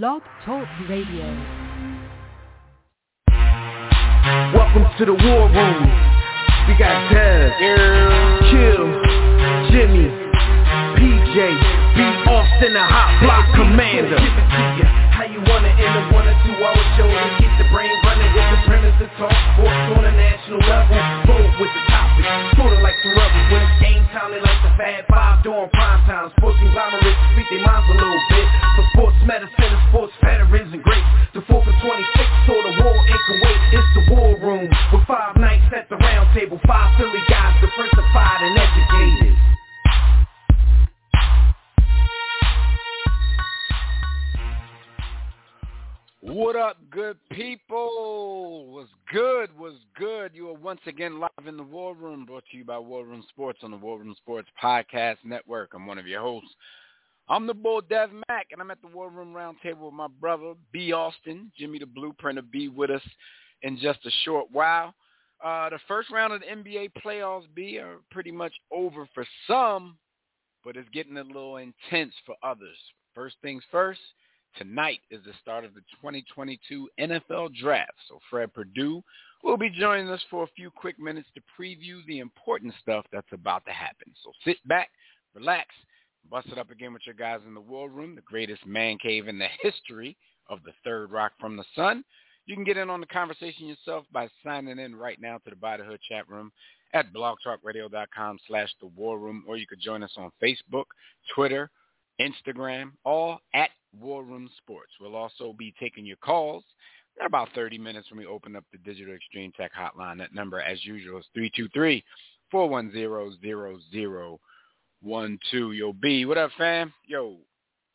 Blog Talk Radio. Welcome to the war room. We got Dev, Kill, Jimmy, PJ, B. Austin, the hot block commander. Give it to you how you wanna in a one or two hour show to keep the brain running with the premise to talk sports on a national level. Bold with the topic, sorta like the rebels when it's game time. They like the Fab Five during prime time. Sports conglomerates speak their minds a little bit. For sports medicine and sports veterans and greats. The 4 for 26 or the war in Kuwait. It's the war room with five nights at the round table. Five Philly guys diversified and educated. What up, good people? What's good? What's good? You are once again live in the War Room, brought to you by War Room Sports on the War Room Sports Podcast Network. I'm one of your hosts. I'm the Bull Dev Mac, and I'm at the War Room Roundtable with my brother, B. Austin. Jimmy the Blueprint will be with us in just a short while. Uh, the first round of the NBA playoffs, B, are pretty much over for some, but it's getting a little intense for others. First things first, Tonight is the start of the 2022 NFL Draft. So Fred Purdue will be joining us for a few quick minutes to preview the important stuff that's about to happen. So sit back, relax, bust it up again with your guys in the War Room, the greatest man cave in the history of the third rock from the sun. You can get in on the conversation yourself by signing in right now to the the chat room at blogtalkradio.com slash the war room, or you could join us on Facebook, Twitter, Instagram, all at War Room Sports. We'll also be taking your calls in about 30 minutes when we open up the Digital Extreme Tech Hotline. That number, as usual, is 323-410-0012. Yo, B, what up, fam? Yo,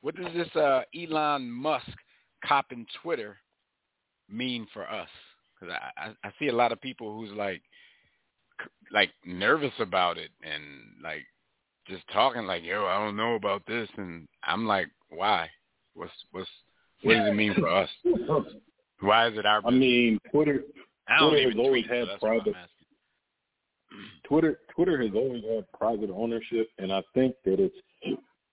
what does this uh, Elon Musk copping Twitter mean for us? Because I, I, I see a lot of people who's like, like nervous about it and like just talking like, yo, I don't know about this, and I'm like, why? What's what's what does it mean for us? Why is it our? I mean, Twitter. I don't Twitter even has always had private. Twitter Twitter has always had private ownership, and I think that it's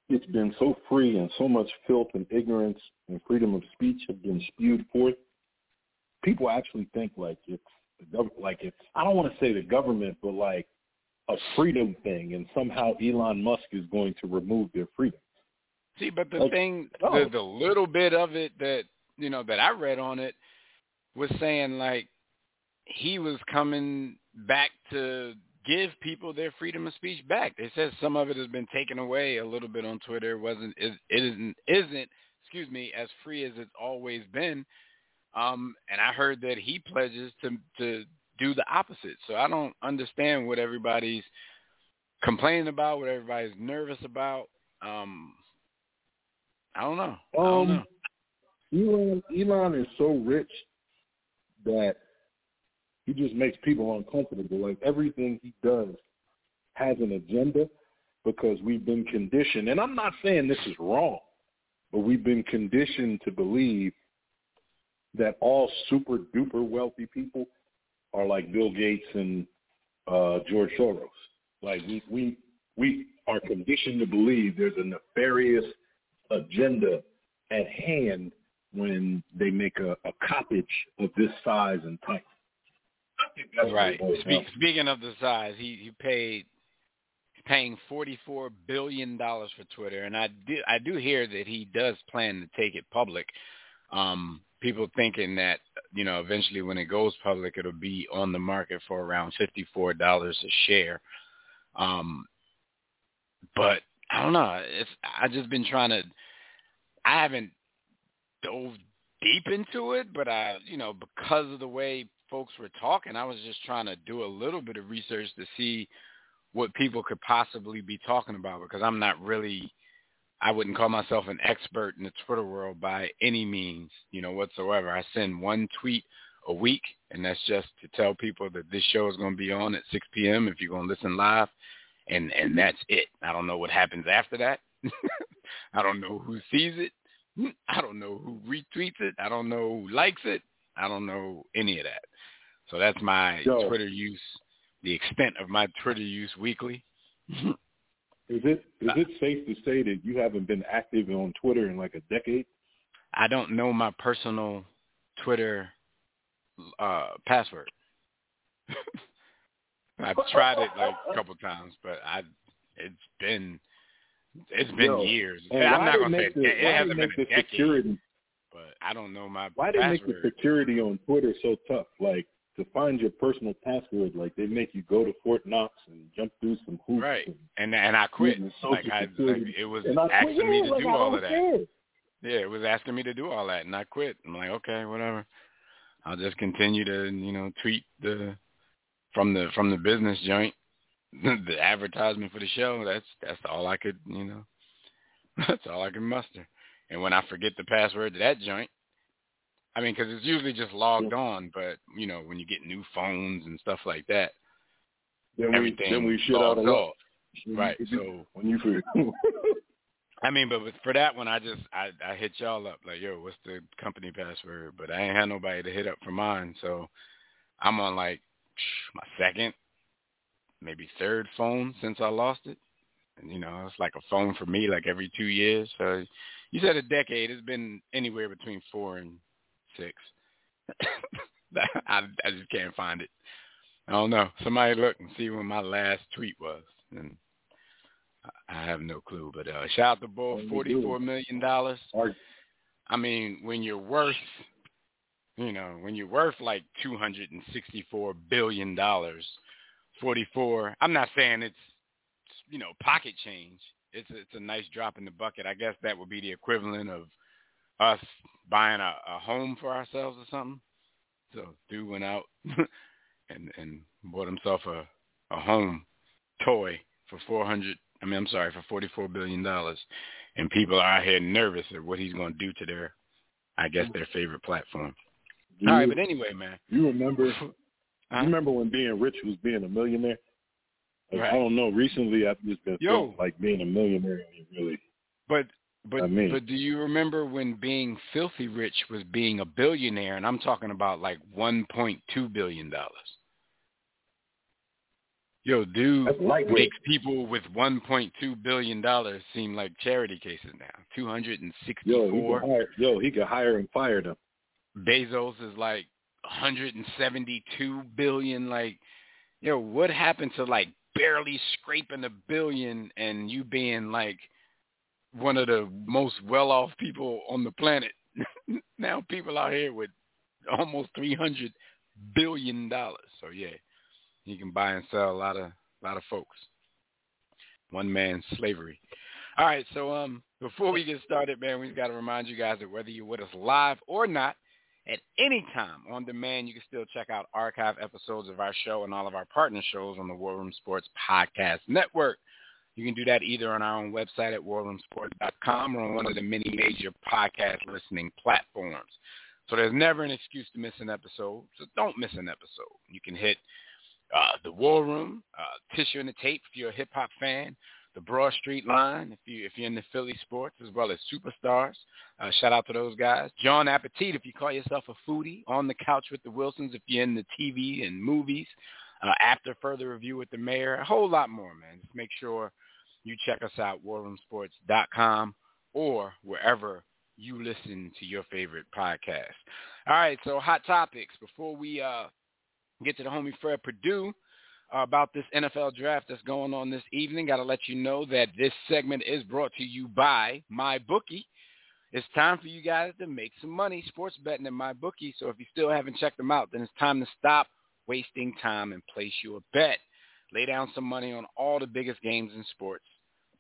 it's been so free and so much filth and ignorance and freedom of speech have been spewed forth. People actually think like it's the gov- like it's I don't want to say the government, but like a freedom thing, and somehow Elon Musk is going to remove their freedom. See, but the Like, thing, oh. the, the little bit of it that you know that I read on it was saying like he was coming back to give people their freedom of speech back. They said some of it has been taken away a little bit on Twitter. It wasn't it, it isn't isn't excuse me as free as it's always been. Um, and I heard that he pledges to to do the opposite. So I don't understand what everybody's complaining about, what everybody's nervous about. Um, I don't know. I don't Um, know. Elon Elon is so rich that he just makes people uncomfortable. Like everything he does has an agenda because we've been conditioned, and I'm not saying this is wrong, but we've been conditioned to believe that all super duper wealthy people are like Bill Gates and uh, George Soros. Like we we we are conditioned to believe there's a nefarious agenda at hand when they make a, a coppage of this size and type. I think that's what That's right. Speak, speaking of the size, he he paid paying forty four billion dollars for Twitter, and I do I do hear that he does plan to take it public. Um, people thinking that you know eventually when it goes public, it'll be on the market for around fifty four dollars a share. Um, but I don't know. It's I just been trying to. I haven't dove deep into it, but I, you know, because of the way folks were talking, I was just trying to do a little bit of research to see what people could possibly be talking about because I'm not really I wouldn't call myself an expert in the Twitter world by any means, you know, whatsoever. I send one tweet a week and that's just to tell people that this show is going to be on at 6 p.m. if you're going to listen live and and that's it. I don't know what happens after that. I don't know who sees it. I don't know who retweets it. I don't know who likes it. I don't know any of that. So that's my Yo. Twitter use, the extent of my Twitter use weekly. Is it is it safe to say that you haven't been active on Twitter in like a decade? I don't know my personal Twitter uh password. I've tried it like a couple times, but I it's been it's been Yo, years. I'm not gonna say it, it they hasn't been a the decade, security but I don't know my password. Why they make the security on Twitter so tough? Like to find your personal password, like they make you go to Fort Knox and jump through some hoops. Right. And, and and I quit. social Like I like security. it was and asking quit, me to like, do I all of that. care. Yeah, it was asking me to do all that, and I quit. I'm like, okay, whatever. I'll just continue to, you know, tweet the from the from the business joint, the advertisement for the show. That's that's all I could, you know, that's all I can muster. And when I forget the password to that joint, I mean, because it's usually just logged on, but you know, when you get new phones and stuff like that, Then we everything then we shit out logs a lot. off. Right. So when you. I mean, but with, for that one, I just I I hit y'all up like, yo, what's the company password? But I ain't had nobody to hit up for mine, so I'm on like my second, maybe third phone since I lost it. And you know, it's like a phone for me, like every two years. So you said a decade. It's been anywhere between four and six. I I just can't find it. I don't know. Somebody look and see when my last tweet was, and I have no clue. But uh, shout out to Bull, forty-four million dollars. I mean, when you're worth, you know, when you're worth like two hundred and sixty-four billion dollars, forty-four. I'm not saying it's, you know, pocket change. It's a, it's a nice drop in the bucket. I guess that would be the equivalent of us buying a, a home for ourselves or something. So dude went out and and bought himself a a home toy for four hundred. I mean, I'm sorry, for forty four billion dollars, and people are out here nervous at what he's going to do to their, I guess, their favorite platform. Do All right, but anyway, man. you remember? You remember when being rich was being a millionaire? Like, Right. I don't know. Recently, I've just been Yo. like being a millionaire really. But but I mean- but do you remember when being filthy rich was being a billionaire? And I'm talking about like 1.2 billion dollars. Yo, dude makes people with 1.2 billion dollars seem like charity cases now. Yo, he 264. hire. Yo, he could hire and fire them. Bezos is like 172 billion. Like, yo, what happened to like barely scraping a billion and you being like one of the most well-off people on the planet? now people out here with almost 300 billion dollars. So yeah, you can buy and sell a lot of a lot of folks. One man slavery. All right, so um, before we get started, man, we've got to remind you guys that whether you're with us live or not, at any time on demand, you can still check out archive episodes of our show and all of our partner shows on the War Room Sports Podcast Network. You can do that either on our own website at warroomsports.com or on one of the many major podcast listening platforms. So there's never an excuse to miss an episode, so don't miss an episode. You can hit uh, the War Room, uh, Tissue and the Tape if you're a hip-hop fan, the Broad Street Line if, you, if you're into Philly sports, as well as Superstars. Uh, shout out to those guys. John Appetit, if you call yourself a foodie. On the Couch with the Wilsons, if you're into TV and movies. Uh, after further review with the mayor. A whole lot more, man. Just make sure you check us out, warroomsports.com or wherever you listen to your favorite podcast. All right, so hot topics. Before we uh, get to the homie Fred Purdue, uh, about this NFL draft that's going on this evening. Got to let you know that this segment is brought to you by MyBookie. It's time for you guys to make some money sports betting in MyBookie. So if you still haven't checked them out, then it's time to stop wasting time and place your bet. Lay down some money on all the biggest games in sports,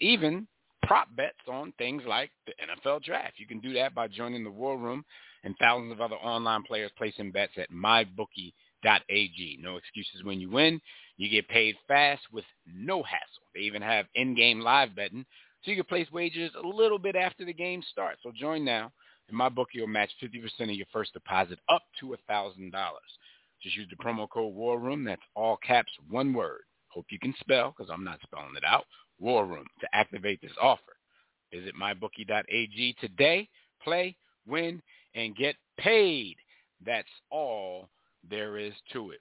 even prop bets on things like the NFL draft. You can do that by joining the War Room and thousands of other online players placing bets at MyBookie.ag. No excuses when you win. You get paid fast with no hassle. They even have in-game live betting, so you can place wagers a little bit after the game starts. So join now, and my bookie will match 50% of your first deposit up to $1,000. Just use the promo code War Room. That's all caps, one word. Hope you can spell, because I'm not spelling it out. War Room to activate this offer. Visit mybookie.ag today. Play, win, and get paid. That's all there is to it.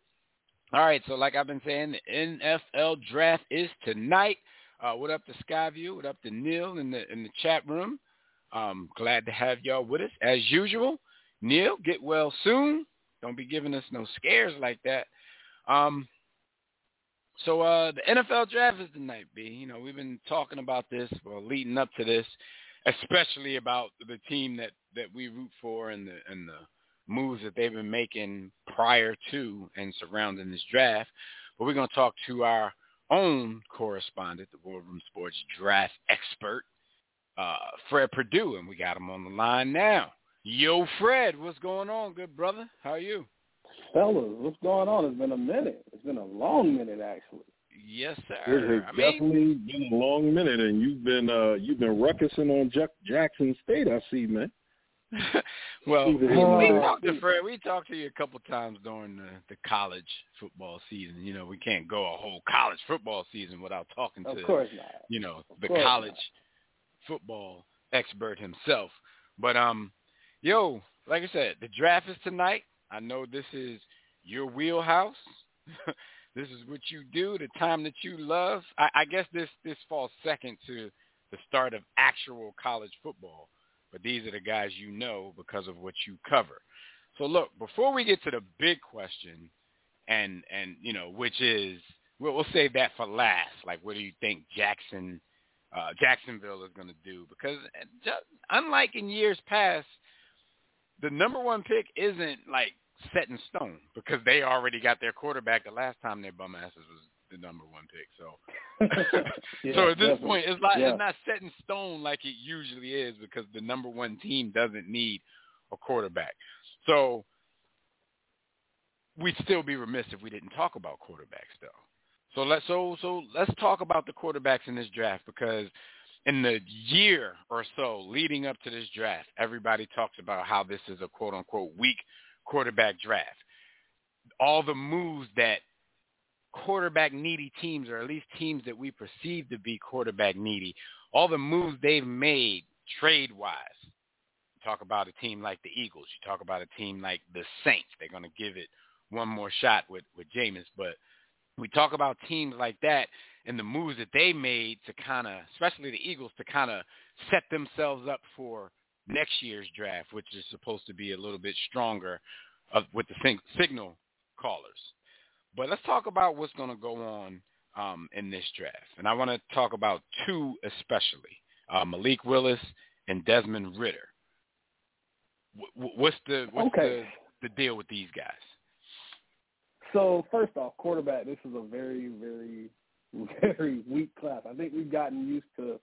All right, so like I've been saying, the NFL draft is tonight. Uh, what up to Skyview? What up to Neil in the in the chat room? Um, glad to have y'all with us as usual. Neil, get well soon. Don't be giving us no scares like that. Um, so uh, the NFL draft is tonight, B. You know, we've been talking about this, well, leading up to this, especially about the team that, that we root for and the and the moves that they've been making prior to and surrounding this draft. But we're going to talk to our own correspondent, the War Room Sports draft expert, uh, Fred Purdue, and we got him on the line now. Yo, Fred, what's going on, good brother? How are you? Fellas, what's going on? It's been a minute. It's been a long minute, actually. Yes, sir. It has I mean, definitely been a long minute, and you've been uh, you've been ruckusing on Jack- Jackson State. I see, man. well, we, we uh, talked to Fred. We talked to you a couple times during the, the college football season. You know, we can't go a whole college football season without talking Of to course not. you know the college not. football expert himself. But um, yo, like I said, the draft is tonight. I know this is your wheelhouse. this is what you do, the time that you love. I, I guess this this falls second to the start of actual college football. But these are the guys you know because of what you cover. So look, before we get to the big question, and and you know, which is we'll, we'll save that for last. Like, what do you think Jackson, uh, Jacksonville is going to do? Because uh, just, unlike in years past, the number one pick isn't like set in stone because they already got their quarterback the last time their bum asses was the number one pick. So Yeah, so at this definitely. point, it's like Yeah. it's not set in stone like it usually is because the number one team doesn't need a quarterback. So we'd still be remiss if we didn't talk about quarterbacks, though. So let's so so let's talk about the quarterbacks in this draft because in the year or so leading up to this draft, everybody talks about how this is a quote unquote weak quarterback draft. All the moves that quarterback needy teams, or at least teams that we perceive to be quarterback needy, all the moves they've made trade wise. You talk about a team like the Eagles. You talk about a team like the Saints. They're going to give it one more shot with with Jameis, but we talk about teams like that and the moves that they made to kind of, especially the Eagles, to kind of set themselves up for next year's draft, which is supposed to be a little bit stronger uh, with the sig- signal callers. But let's talk about what's going to go on um, in this draft. And I want to talk about two especially, uh, Malik Willis and Desmond Ridder. Wh- What's the what's Okay. the, the deal with these guys? So first off, quarterback. This is a very, very, very weak class. I think we've gotten used to,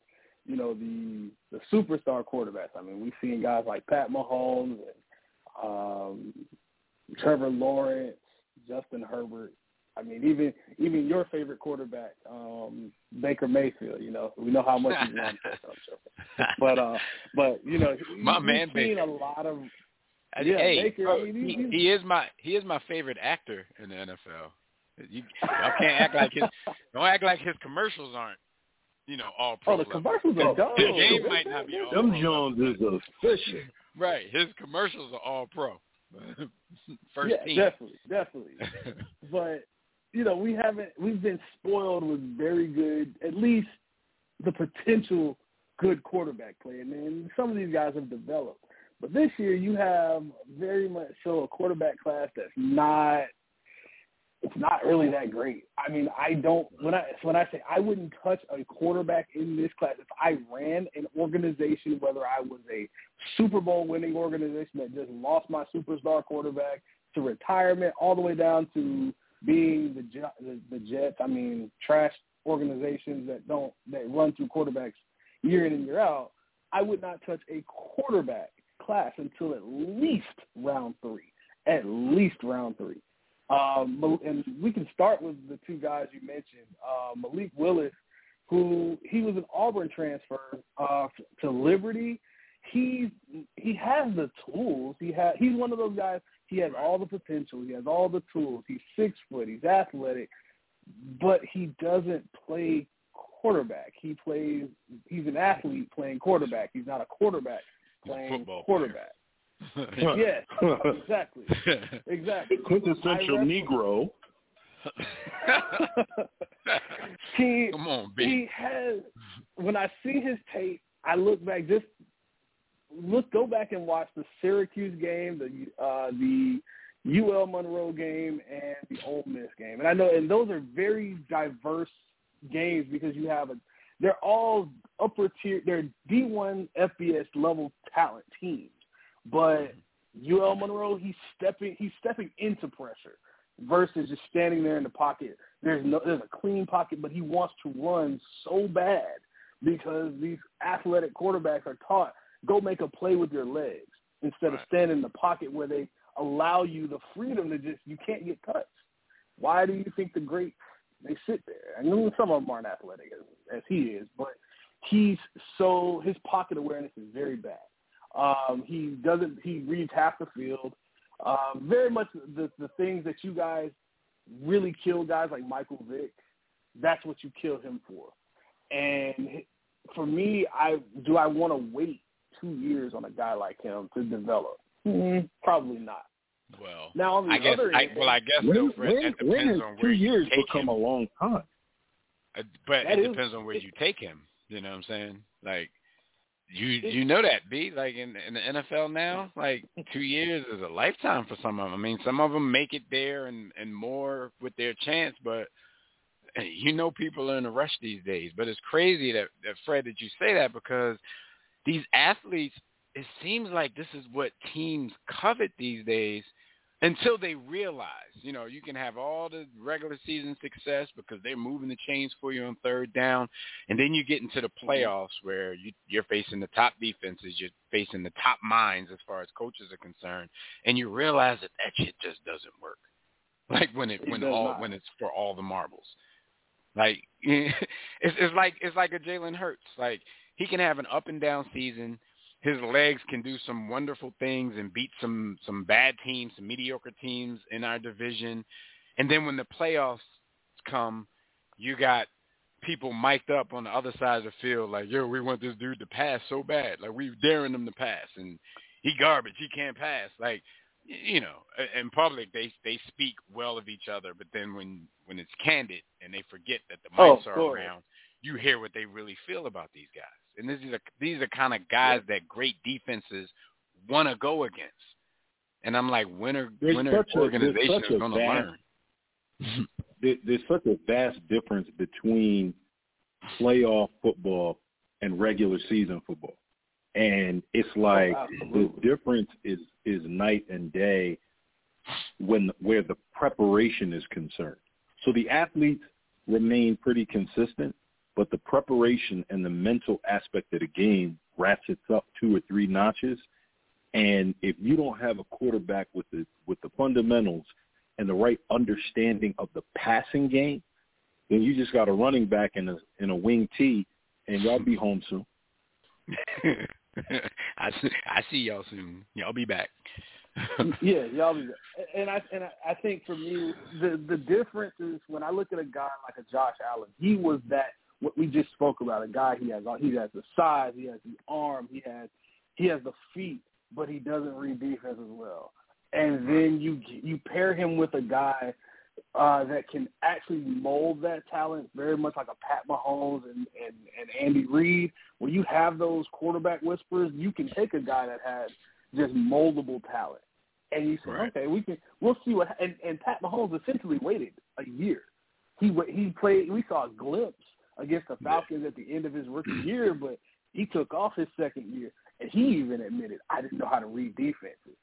you know, the the superstar quarterbacks. I mean, we've seen guys like Pat Mahomes and um, Trevor Lawrence, Justin Herbert. I mean, even even your favorite quarterback, um, Baker Mayfield. You know, we know how much he's run for. I'm sure. But uh, but you know, My we've man seen Baker. a lot of Yeah, hey, Baker, bro, I mean, he- he, he is my he is my favorite actor in the NFL. You, y'all can't act like his don't act like his commercials aren't you know all pro. oh the level. commercials are dope. His game might not be all Them pro Jones is efficient. right. His commercials are all pro. First yeah, team. definitely, definitely. but you know, we haven't. We've been spoiled with very good, at least the potential good quarterback play, and then some of these guys have developed. But this year, you have very much so a quarterback class that's not. It's not really that great. I mean, I don't when I when I say I wouldn't touch a quarterback in this class if I ran an organization, whether I was a Super Bowl winning organization that just lost my superstar quarterback to retirement, all the way down to being the the, the Jets. I mean, trash organizations that don't that run through quarterbacks year in and year out. I would not touch a quarterback class until at least round three. At least round three. Um, and we can start with the two guys you mentioned, uh, Malik Willis, who he was an Auburn transfer uh, to Liberty. He's he has the tools. He has he's one of those guys. He has all the potential. He has all the tools. He's six foot. He's athletic, but he doesn't play quarterback. He plays. He's an athlete playing quarterback. He's not a quarterback playing football quarterback. Yes, exactly, exactly. Quintessential Negro. he Come on, B. he has. When I see his tape, I look back just look, go back and watch the Syracuse game, the uh, the UL Monroe game, and the Ole Miss game. And I know, and those are very diverse games because you have a, they're all upper tier, they're D1 FBS level talent teams. But mm-hmm. UL Monroe, he's stepping, he's stepping into pressure versus just standing there in the pocket. There's no, there's a clean pocket, but he wants to run so bad because these athletic quarterbacks are taught go make a play with your legs instead right. of standing in the pocket where they allow you the freedom to just you can't get touched. Why do you think the greats they sit there? I mean, some of them aren't athletic as, as he is, but he's so his pocket awareness is very bad. Um, he doesn't he reads half the field. Um, very much the the things that you guys really kill guys like Michael Vick. That's what you kill him for. And for me, I do I want to wait two years on a guy like him to develop? Mm-hmm. Probably not. Well, now on the I guess. other I, end, well, I guess when, though, Fred, when, that depends when has on two where you years take become him. a long time? Uh, but That it is- depends on where you take him. You know what I'm saying? Like you you know that B like in in the NFL now, like two years is a lifetime for some of them. I mean, some of them make it there and and more with their chance, but you know people are in a rush these days. But it's crazy that, that Fred that you say that because these athletes, it seems like this is what teams covet these days until they realize, you know, you can have all the regular season success because they're moving the chains for you on third down, and then you get into the mm-hmm. playoffs where you, you're facing the top defenses, you're facing the top minds as far as coaches are concerned, and you realize that that shit just doesn't work. Like when it, It when all not. when it's for all the marbles. Like it's it's like it's like a Jalen Hurts. Like he can have an up and down season. His legs can do some wonderful things and beat some some bad teams, some mediocre teams in our division. And then when the playoffs come, you got people mic'd up on the other side of the field like, yo, we want this dude to pass so bad. Like we're daring him to pass and he garbage, he can't pass. Like you know, in public they they speak well of each other, but then when when it's candid and they forget that the Oh, mics of are course. around, you hear what they really feel about these guys. And these are these are kind of guys that great defenses want to go against. And I'm like, when are There's when are organizations going to learn? there, there's such a vast difference between playoff football and regular season football. And it's oh, like the difference is is night and day when where the preparation is concerned. So the athletes remain pretty consistent, but the preparation and the mental aspect of the game ratchets up two or three notches. And if you don't have a quarterback with the with the fundamentals and the right understanding of the passing game, then you just got a running back in a in a wing tee, and y'all be home soon. I see, I see y'all soon. Y'all be back. yeah, y'all be and I and I, I think for me the the difference is when I look at a guy like a Josh Allen, he was that what we just spoke about, a guy he has he has the size, he has the arm, he has he has the feet, but he doesn't read defense as well. And then you you pair him with a guy uh, that can actually mold that talent very much like a Pat Mahomes and, and, and Andy Reid. When you have those quarterback whisperers, you can take a guy that has just moldable talent, and you say, Right. okay, we can we'll see what. And, and Pat Mahomes essentially waited a year. He he played. We saw a glimpse against the Falcons at the end of his rookie year, but he took off his second year, and he even admitted I didn't know how to read defenses.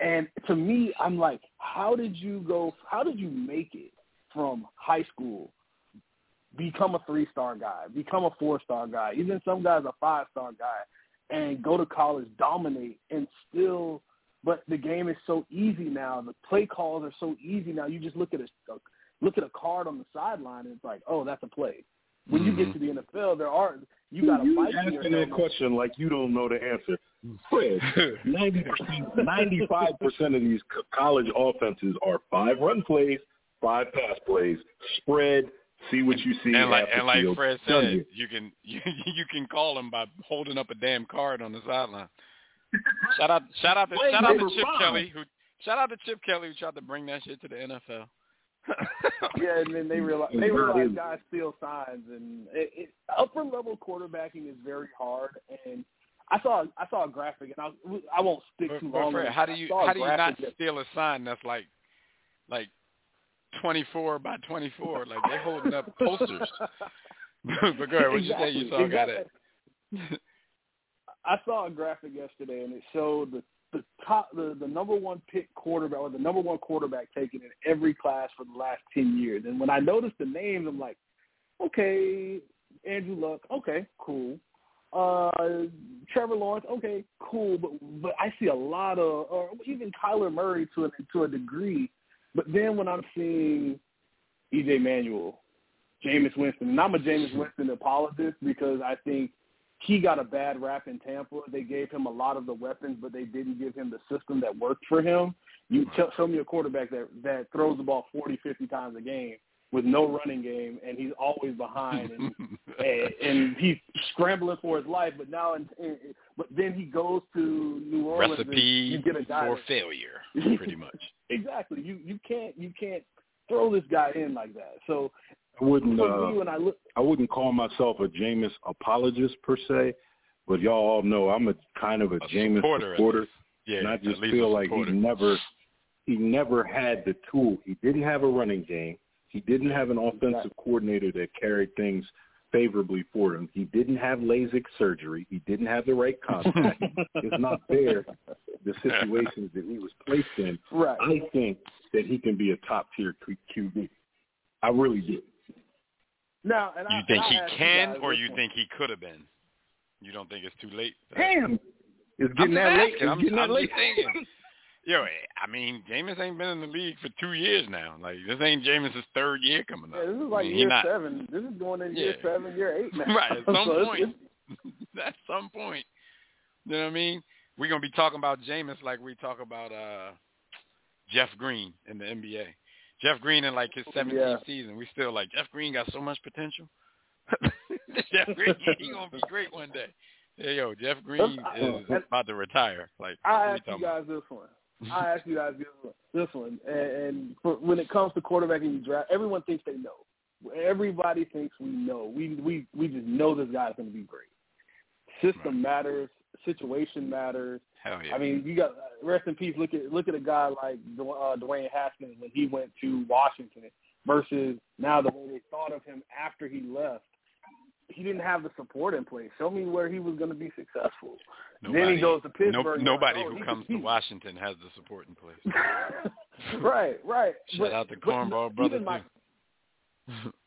And to me, I'm like, how did you go? How did you make it from high school, become a three star guy, become a four star guy, even some guys a five star guy, and go to college, dominate, and still? But the game is so easy now. The play calls are so easy now. You just look at a look at a card on the sideline, and it's like, oh, that's a play. When you get mm-hmm. to the NFL, there are you got to you fight for asking your that question like you don't know the answer. Fred, ninety percent, ninety-five percent of these college offenses are five run plays, five pass plays, spread. See what you see. and like and like. Fred said, deal. you can you, you can call him by holding up a damn card on the sideline. Shout out shout out to Play shout out to Chip five. Kelly who shout out to Chip Kelly who tried to bring that shit to the NFL. Yeah, and then they realize they realize guys steal signs, and it, it, upper level quarterbacking is very hard. And I saw I saw a graphic, and I I won't stick but, too but long. Fred, how do you how do you not that, steal a sign that's like like twenty four by twenty four? Like they're holding up posters. but go ahead. What exactly, you say? You saw exactly. got it. I saw a graphic yesterday, and it showed the the top the, the number one pick quarterback or the number one quarterback taken in every class for the last ten years. And when I noticed the names, I'm like, okay, Andrew Luck, okay, cool. Uh, Trevor Lawrence, okay, cool, but but I see a lot of, or even Kyler Murray to a, to a degree. But then when I'm seeing EJ Manuel, Jameis Winston, and I'm a Jameis Winston apologist because I think he got a bad rap in Tampa. They gave him a lot of the weapons, but they didn't give him the system that worked for him. You tell, show me a quarterback that that throws the ball 40, 50 times a game with no running game, and he's always behind, and and, and he's scrambling for his life. But now, in, in, but then he goes to New Orleans. Recipe and you get a guy for that, failure, pretty much. exactly. You you can't you can't throw this guy in like that. So I wouldn't. Uh, me, when I look, I wouldn't call myself a Jameis apologist per se, but y'all all know I'm a kind of a, A Jameis supporter, supporter. Yeah, and I just feel like he never, he never had the tool. He didn't have a running game. He didn't have an offensive coordinator that carried things favorably for him. He didn't have LASIK surgery. He didn't have the right contact. it's not fair the situations that he was placed in. right? I think that he can be a top tier QB. I really do. Now, and You I, think I he can, or you think he could have been? You don't think it's too late? Damn, it's getting that late. It's I'm, getting I'm that late. thinking. Yo, I mean, Jameis ain't been in the league for two years now. Like this ain't Jameis' third year coming up. Yeah, this is I like mean, year not, seven. This is going in year Yeah. seven, year eight now. Right, at some So point. At some point, you know what I mean? We're gonna be talking about Jameis like we talk about uh Jeff Green in the NBA. Jeff Green in like his 17th Yeah. season, we still like Jeff Green got so much potential. Jeff Green, he gonna be great one day. Hey yo, Jeff Green is about to retire. Like I ask you talking about? guys this one. I ask you guys this one. This one, and, and for, when it comes to quarterbacking you draft, everyone thinks they know. Everybody thinks we know. We we we just know this guy's going to be great. System matters. Situation matters. Hell yeah. I mean, you got rest in peace. Look at look at a guy like uh, Dwayne Haskins when he went to Washington versus now the way they thought of him after he left. He didn't have the support in place. Show me where he was going to be successful. then he goes to Pittsburgh. and nobody like, oh, who comes to Washington has the support in place. right, right. Shout But- out to Cornball brother my-.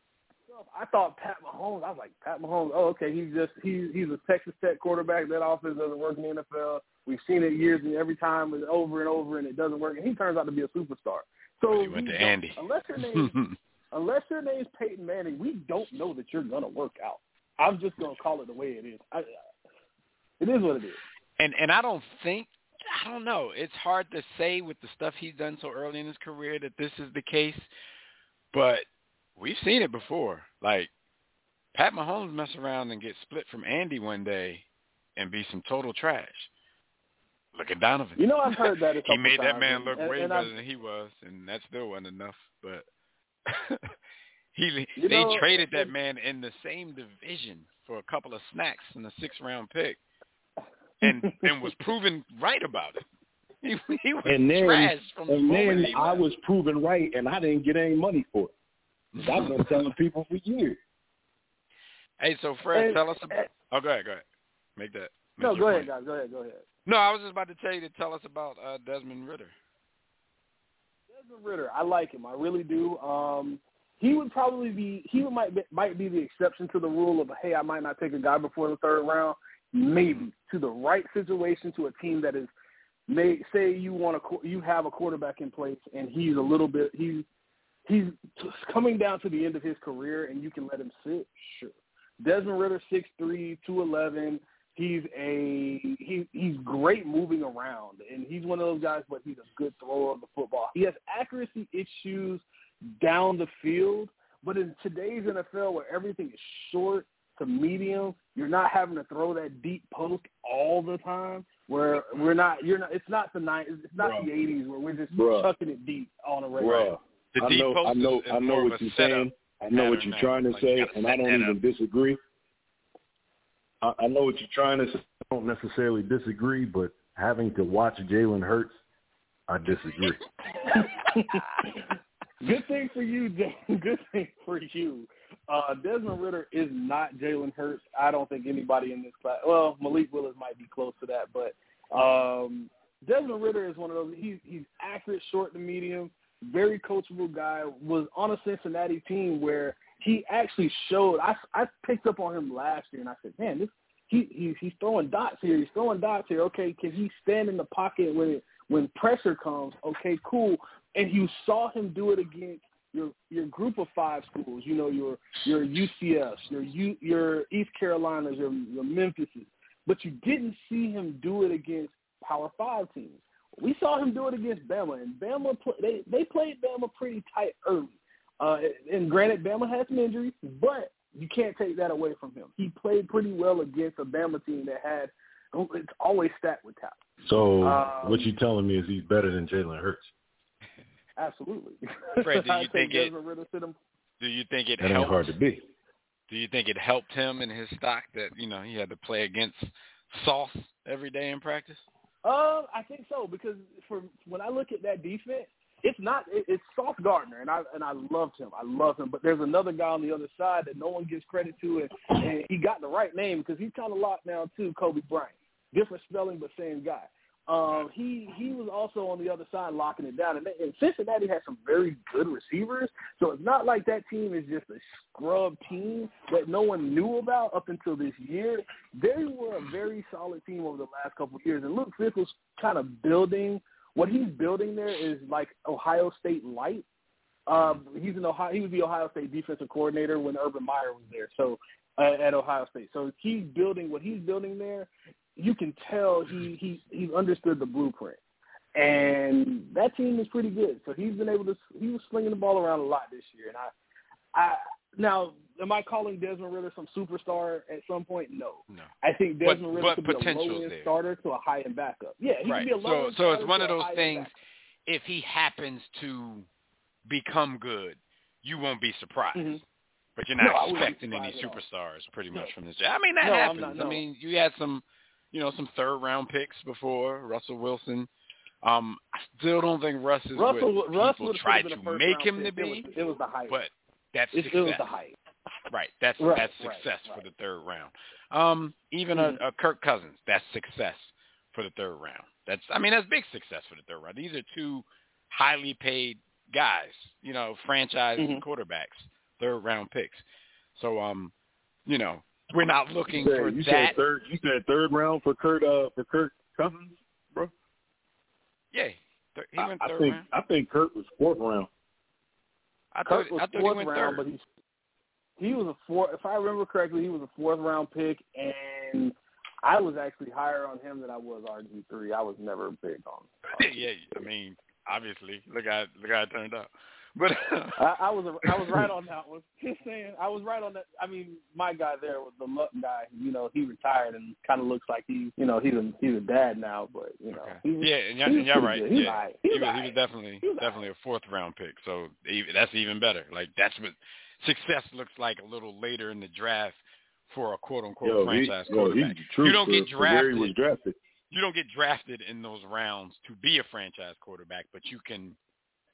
I thought Pat Mahomes. I was like Pat Mahomes. Oh, okay. He's just he's he's a Texas Tech quarterback. That offense doesn't work in the NFL. We've seen it years and every time it's over and over, and it doesn't work. And he turns out to be a superstar. So he went to Andy. Unless your name unless your name's Peyton Manning, we don't know that you're gonna work out. I'm just gonna call it the way it is. I, it is what it is. and and I don't think I don't know. It's hard to say with the stuff he's done so early in his career that this is the case, but we've seen it before. Like Pat Mahomes mess around and get split from Andy one day and be some total trash. Look at Donovan. You know, I've heard that a he made that man look and- way and better I've- than he was, and that still wasn't enough. But he they know, traded that man in the same division for a couple of snacks and a six round pick, and and was proven right about it. He, he was And then, trash from the and moment then he I was proven right, and I didn't get any money for it. I've been telling people for years. Hey, so Fred, tell us about. Oh, go ahead, go ahead. Make that. no, go ahead, guys. Go ahead, go ahead. No, I was just about to tell you to tell us about uh, Desmond Ridder. Desmond Ridder, I like him. I really do. Um, he would probably be he would might be, might be the exception to the rule of hey, I might not take a guy before the third round. Maybe to the right situation to a team that is may say you want to you have a quarterback in place and he's a little bit he's he's coming down to the end of his career and you can let him sit. Sure. Desmond Ridder, six three, two eleven. He's a he he's great moving around, and he's one of those guys. But he's a good thrower of the football. He has accuracy issues down the field, but in today's NFL, where everything is short to medium, you're not having to throw that deep post all the time. Where we're not, you're not. It's not the nine. It's not Bruh. the '80s where we're just Bruh. chucking it deep on a regular. Bruh, The I know, I know, is, is I know what you're saying. I know what you're trying to Like, say, and I don't even up. disagree. I, I know what you're trying to say. I don't necessarily disagree, but having to watch Jalen Hurts, I disagree. Good thing for you, Jalen. Good thing for you. Uh, Desmond Ridder is not Jalen Hurts. I don't think anybody in this class. Well, Malik Willis might be close to that, but um, Desmond Ridder is one of those. He's he's accurate, short to medium, very coachable guy. Was on a Cincinnati team where he actually showed. I I picked up on him last year, and I said, man, this he, he he's throwing dots here. He's throwing dots here. Okay, can he stand in the pocket when when pressure comes? Okay, cool. And you saw him do it against your your group of five schools. You know your your UCFs, your U, your East Carolinas, your your Memphises. But you didn't see him do it against Power Five teams. We saw him do it against Bama, and Bama they they played Bama pretty tight early. Uh, and granted, Bama had some injuries, but you can't take that away from him. He played pretty well against a Bama team that had it's always stacked with talent. So um, what you telling me is he's better than Jalen Hurts? Absolutely. Fred, do you think it? Do you think it? That helped, ain't hard to be. Do you think it helped him in his stock that you know he had to play against Sauce every day in practice? Uh, I think so because for when I look at that defense, it's not it, it's Sauce Gardner, and I and I loved him. I love him, but there's another guy on the other side that no one gives credit to, and, and he got the right name because he's kind of locked now too. Coby Bryant, different spelling but same guy. Um, he he was also on the other side locking it down, and, and Cincinnati has some very good receivers. So it's not like that team is just a scrub team that no one knew about up until this year. They were a very solid team over the last couple of years, and Luke Fickell's kind of building what he's building there is like Ohio State light. Um, he's an Ohio. He was the Ohio State defensive coordinator when Urban Meyer was there. So uh, at Ohio State, so he's building what he's building there. You can tell he he he understood the blueprint, and that team is pretty good. So he's been able to. He was slinging the ball around a lot this year, and I, I now am I calling Desmond Ridder some superstar at some point? No. No. I think Desmond but, but could be a low end starter to a high end backup. Yeah, he right. could be a low so, end So it's one of those things. backup. If he happens to become good, you won't be surprised. Mhm. But you're not No, I wouldn't be expecting any surprised at all. superstars pretty No. much from this. I mean that No, happens. not, no. I mean you had some, you know, some third round picks before Russell Wilson. Um, I still don't think Russ is Russell, what people would have to make him to be. It was, it was the hype. But that's it, success. it was the hype. Right. That's Right, that's right, success for the third round. Um, even Mhm. a, a Kirk Cousins, that's success for the third round. That's I mean that's big success for the third round. These are two highly paid guys, you know, franchise Mhm. quarterbacks, third round picks. So um, you know, we're not looking You said- for you that. said third. You said third round for Kurt. Uh, for Kirk Cousins, bro. Yeah, Thir- he went I third think round. I think Kurt was fourth round. I thought Kirk was I thought he fourth round, third. but he he was a four. If I remember correctly, he was a fourth round pick, and I was actually higher on him than I was RG three. I was never big on. yeah, I mean, obviously, look how look how it turned out. But I, I was a, I was right on that one. Just saying, I was right on that. I mean, my guy there was the Mutton guy. You know, he retired and kind of looks like he, you know, he's a he's a dad now. But you know, Okay. he's, yeah, and y'all, he's and y'all pretty right. good. He's yeah, all right. he was all he was definitely He's all definitely a fourth round pick. So even, that's even better. Like that's what success looks like a little later in the draft for a quote unquote Yo, franchise yo, quarterback. he's true You don't get for where he drafted. was drafted. You don't get drafted in those rounds to be a franchise quarterback, but you can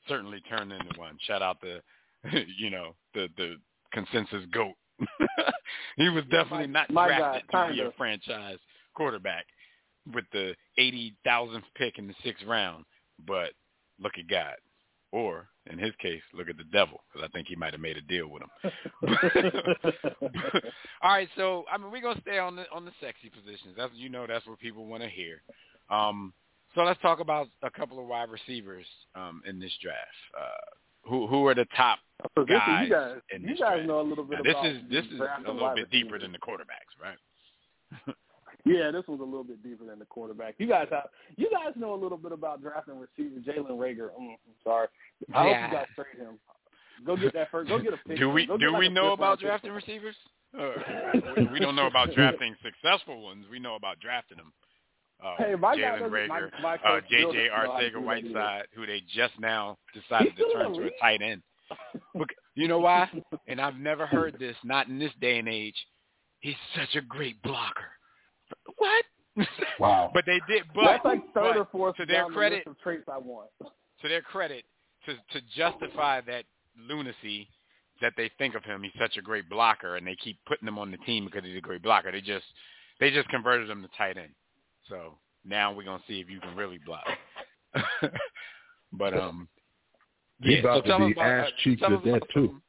certainly turned into one. Shout out the, you know the the consensus goat. he was definitely not my drafted to be a franchise quarterback with the eighty thousandth pick in the sixth round. But look at God, or in his case, look at the devil, because I think he might have made a deal with him. All right, so I mean, we're gonna stay on the on the sexy positions. That's you know that's what people want to hear. Um, so let's talk about a couple of wide receivers um, in this draft. Uh, who who are the top So guys you guys, in you guys draft? know a little bit Now, this about is this is a little wide bit deeper receivers. than the quarterbacks, right? Yeah, this was a little bit deeper than the quarterback. You guys have, you guys know a little bit about drafting receiver Jalen Reagor. Mm, I'm sorry. I Yeah. hope you guys trade him. Go get that first. Go get a pick. Do we get do like we know about round pick. drafting receivers? Uh, we- we don't know about drafting successful ones. We know about drafting them. Uh, Hey, my Jalen doesn't- my- my uh, J.J. doesn't know how to Arcega do that Whiteside, who they just now decided to turn to a tight end. You know why? And I've never heard this, not in this day and age. He's such a great blocker. What? Wow. but they did. But That's like third but or fourth to their down the credit, traits I want. to their credit, to to justify that lunacy that they think of him, he's such a great blocker, and they keep putting him on the team because he's a great blocker. They just they just converted him to tight end. So now we're gonna see if you can really block. but um, He's yeah. about so to tell be us about, ass cheeks tell at that, too. some-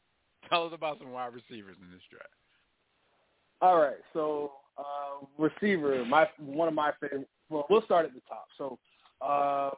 Tell us about some wide receivers in this draft. All right, so uh, receiver, my one of my favorite. Well, we'll start at the top. So, um,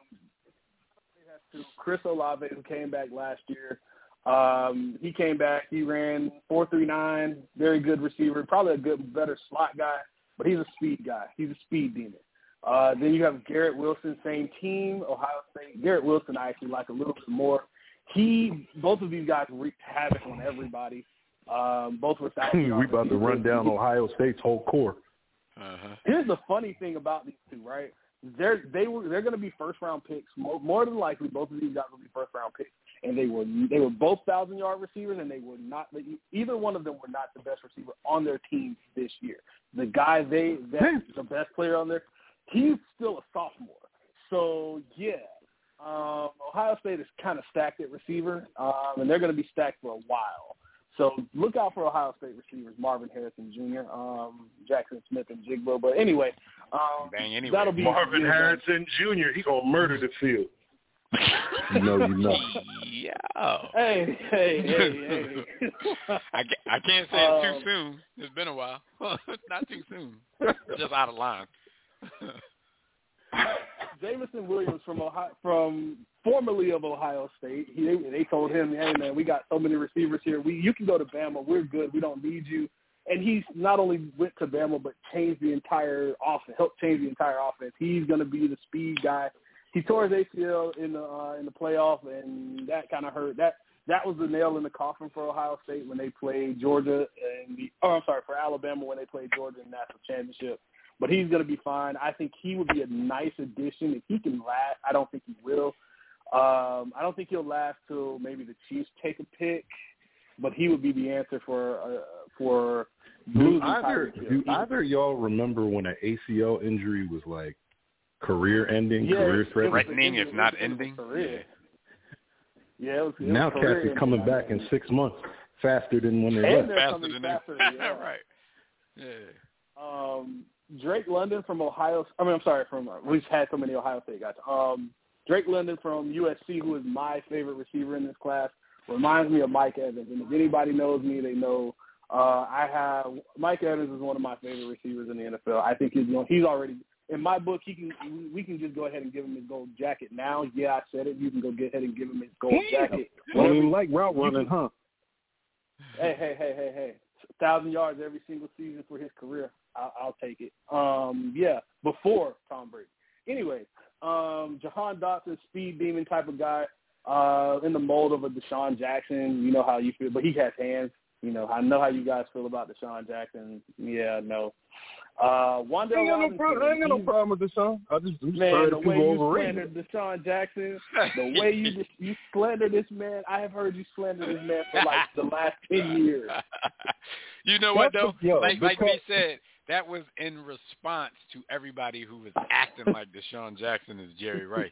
to Chris Olave, who came back last year. Um, he came back. He ran four three nine. Very good receiver. Probably a good, better slot guy, but he's a speed guy. He's a speed demon. Uh, then you have Garrett Wilson, same team, Ohio State. Garrett Wilson, I actually like a little bit more. He, both of these guys wreaked havoc on everybody. Um, both were thousand we about to run down Ohio State's whole core. Uh-huh. Here's the funny thing about these two, right? They're they were they're going to be first round picks. More, more than likely, both of these guys will be first round picks, and they were they were both thousand yard receivers, and they were not either one of them were not the best receiver on their team this year. The guy they that the best player on there, he's still a sophomore. So yeah, um, Ohio State is kind of stacked at receiver, um, and they're going to be stacked for a while. So look out for Ohio State receivers, Marvin Harrison Jr., um, Jaxon Smith-Njigba. But anyway, um, Bang anyway. that'll be Marvin yeah, Harrison Jr. He gonna murder the field. You know, you know. yeah. Hey, hey, hey, hey. I, ca- I can't say it too Um, soon. It's been a while. Not too soon. Just out of line. Jameson Williams from Ohio, from formerly of Ohio State. He, they told him, "Hey man, we got so many receivers here. We you can go to Bama. We're good. We don't need you." And he's not only went to Bama, but changed the entire offense. Helped change the entire offense. He's going to be the speed guy. He tore his ACL in the uh, in the playoff, and that kind of hurt. That that was the nail in the coffin for Ohio State when they played Georgia and the. Oh, I'm sorry, for Alabama when they played Georgia in the national championship but he's going to be fine. I think he would be a nice addition if he can last. I don't think he will. Um, I don't think he'll last till maybe the Chiefs take a pick, but he would be the answer for uh, for Do either do either y'all remember when an ACL injury was like career ending, Yeah, career threatening, Threatening, if not it was a ending. career. Yeah, it was, it Now career cats is ending. coming I back in six months faster than when they And left. they're Faster than faster, that. yeah. right. Yeah. um, Drake London from Ohio. I mean, I'm sorry, from we've had so many Ohio State guys. Um, Drake London from USC, who is my favorite receiver in this class, reminds me of Mike Evans. And if anybody knows me, they know uh, I have Mike Evans is one of my favorite receivers in the NFL. I think he's you know, he's already in my book. He can we can just go ahead and give him his gold jacket now. Yeah, I said it. You can go get ahead and give him his gold jacket. Well, you like route running, huh? Hey, hey, hey, hey, hey. Thousand yards every single season for his career. I'll, I'll take it. Um, yeah, before Tom Brady. Anyway, um, Jahan Dotson, speed demon type of guy, uh, in the mold of a DeSean Jackson. You know how you feel, but he has hands. You know, I know how you guys feel about DeSean Jackson. Yeah, no. Uh, Wan'Dale I ain't got no Robinson, problem. I ain't got no problem with this song. I just, I'm just Man, tired the of way you overrated. slandered DeSean Jackson, the way you you slander this man, I have heard you slander this man for like the last ten years. you know what though? the- yo, like like we said, that was in response to everybody who was acting like DeSean Jackson is Jerry Rice.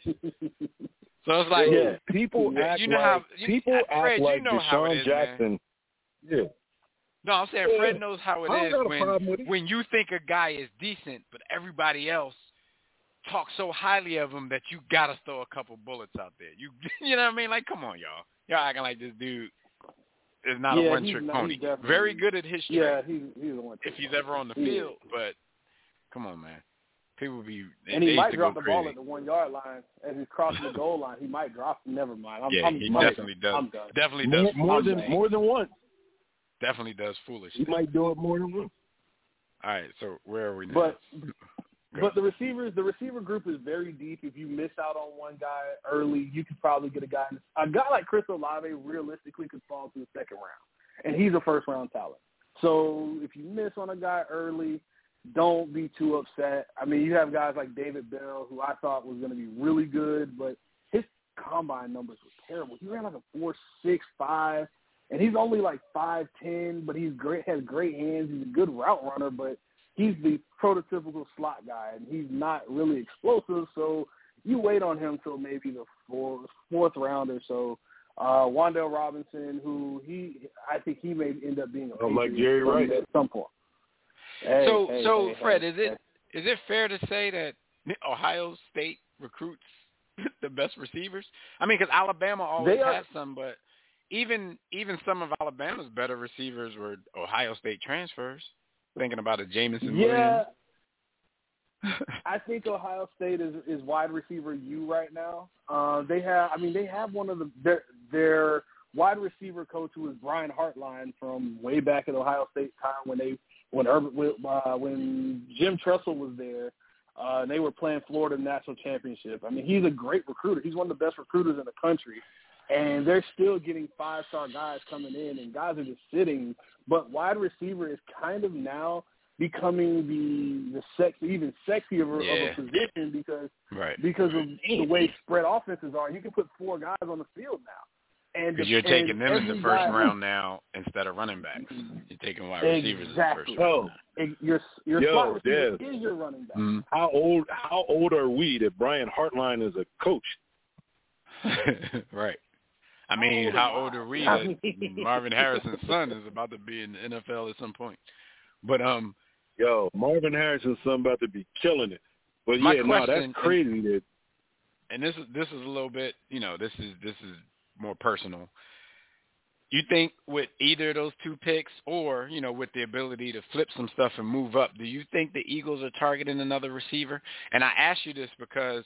So it's like Yeah. people You act know like how- you- people Fred, act you like know how it DeSean is, man. Jackson. Yeah, No, I'm saying Yeah. Fred knows how it I is when it. when you think a guy is decent, but everybody else talks so highly of him that you gotta throw a couple bullets out there. You you know what I mean? Like, come on, y'all. Y'all acting like this dude is not Yeah, a one he's trick not- pony. definitely- Very good at his trick Yeah, he's he's the one. if he's ever on the He is. field, but come on, man. People be they, and he used might drop go the ball at the one yard line as he's crossing the goal line. He might drop. Never mind. I'm, yeah, I'm, he I'm definitely does. I'm done. Definitely more, does. more than I'm more than once. Definitely does foolish. He might do it more than once. All right, so where are we now? But Go. but the receivers, the receiver group is very deep. If you miss out on one guy early, you could probably get a guy. A guy like Chris Olave realistically could fall to the second round, and he's a first round talent. So if you miss on a guy early, don't be too upset. I mean, you have guys like David Bell, who I thought was going to be really good, but his combine numbers were terrible. He ran like a four six five, and he's only like five ten, but he's great, has great hands. He's a good route runner, but he's the prototypical slot guy, and he's not really explosive. So you wait on him till maybe the fourth fourth round or so. Uh, Wan'Dale Robinson, who he, I think he may end up being a Oh, like Jerry Rice. at some point. Hey, so, hey, so hey, Fred, hey, is it is it fair to say that Ohio State recruits the best receivers? I mean, because Alabama always They are- has some, but even even some of Alabama's better receivers were Ohio State transfers. Thinking about a Jameson Yeah, Williams. I think Ohio State is is wide receiver U right now. Uh, they have, I mean, they have one of the their their wide receiver coach who was Brian Hartline from way back at Ohio State time when they when Urban when, uh, when Jim Tressel was there. Uh, and they were playing Florida National Championship. I mean, he's a great recruiter. He's one of the best recruiters in the country. And they're still getting five star guys coming in, and guys are just sitting. But wide receiver is kind of now becoming the the sex even sexier of, a- Yeah. of a position because right. because of the way spread offenses are. You can put four guys on the field now, and Because you're taking them in the first guy- round now instead of running backs. You're taking wide receivers in the first Exactly. round. and your your Yo, slot receiver Dev. is your running back. Mm. How old how old are we that Brian Hartline is a coach? right. I mean, old how old are we I that mean- Marvin Harrison's son is about to be in the NFL at some point? But um, Yo, Marvin Harrison's son about to be killing it. But yeah, no, that's crazy that and this is this is a little bit, you know, this is this is more personal. You think with either of those two picks, or you know, with the ability to flip some stuff and move up, do you think the Eagles are targeting another receiver? And I ask you this because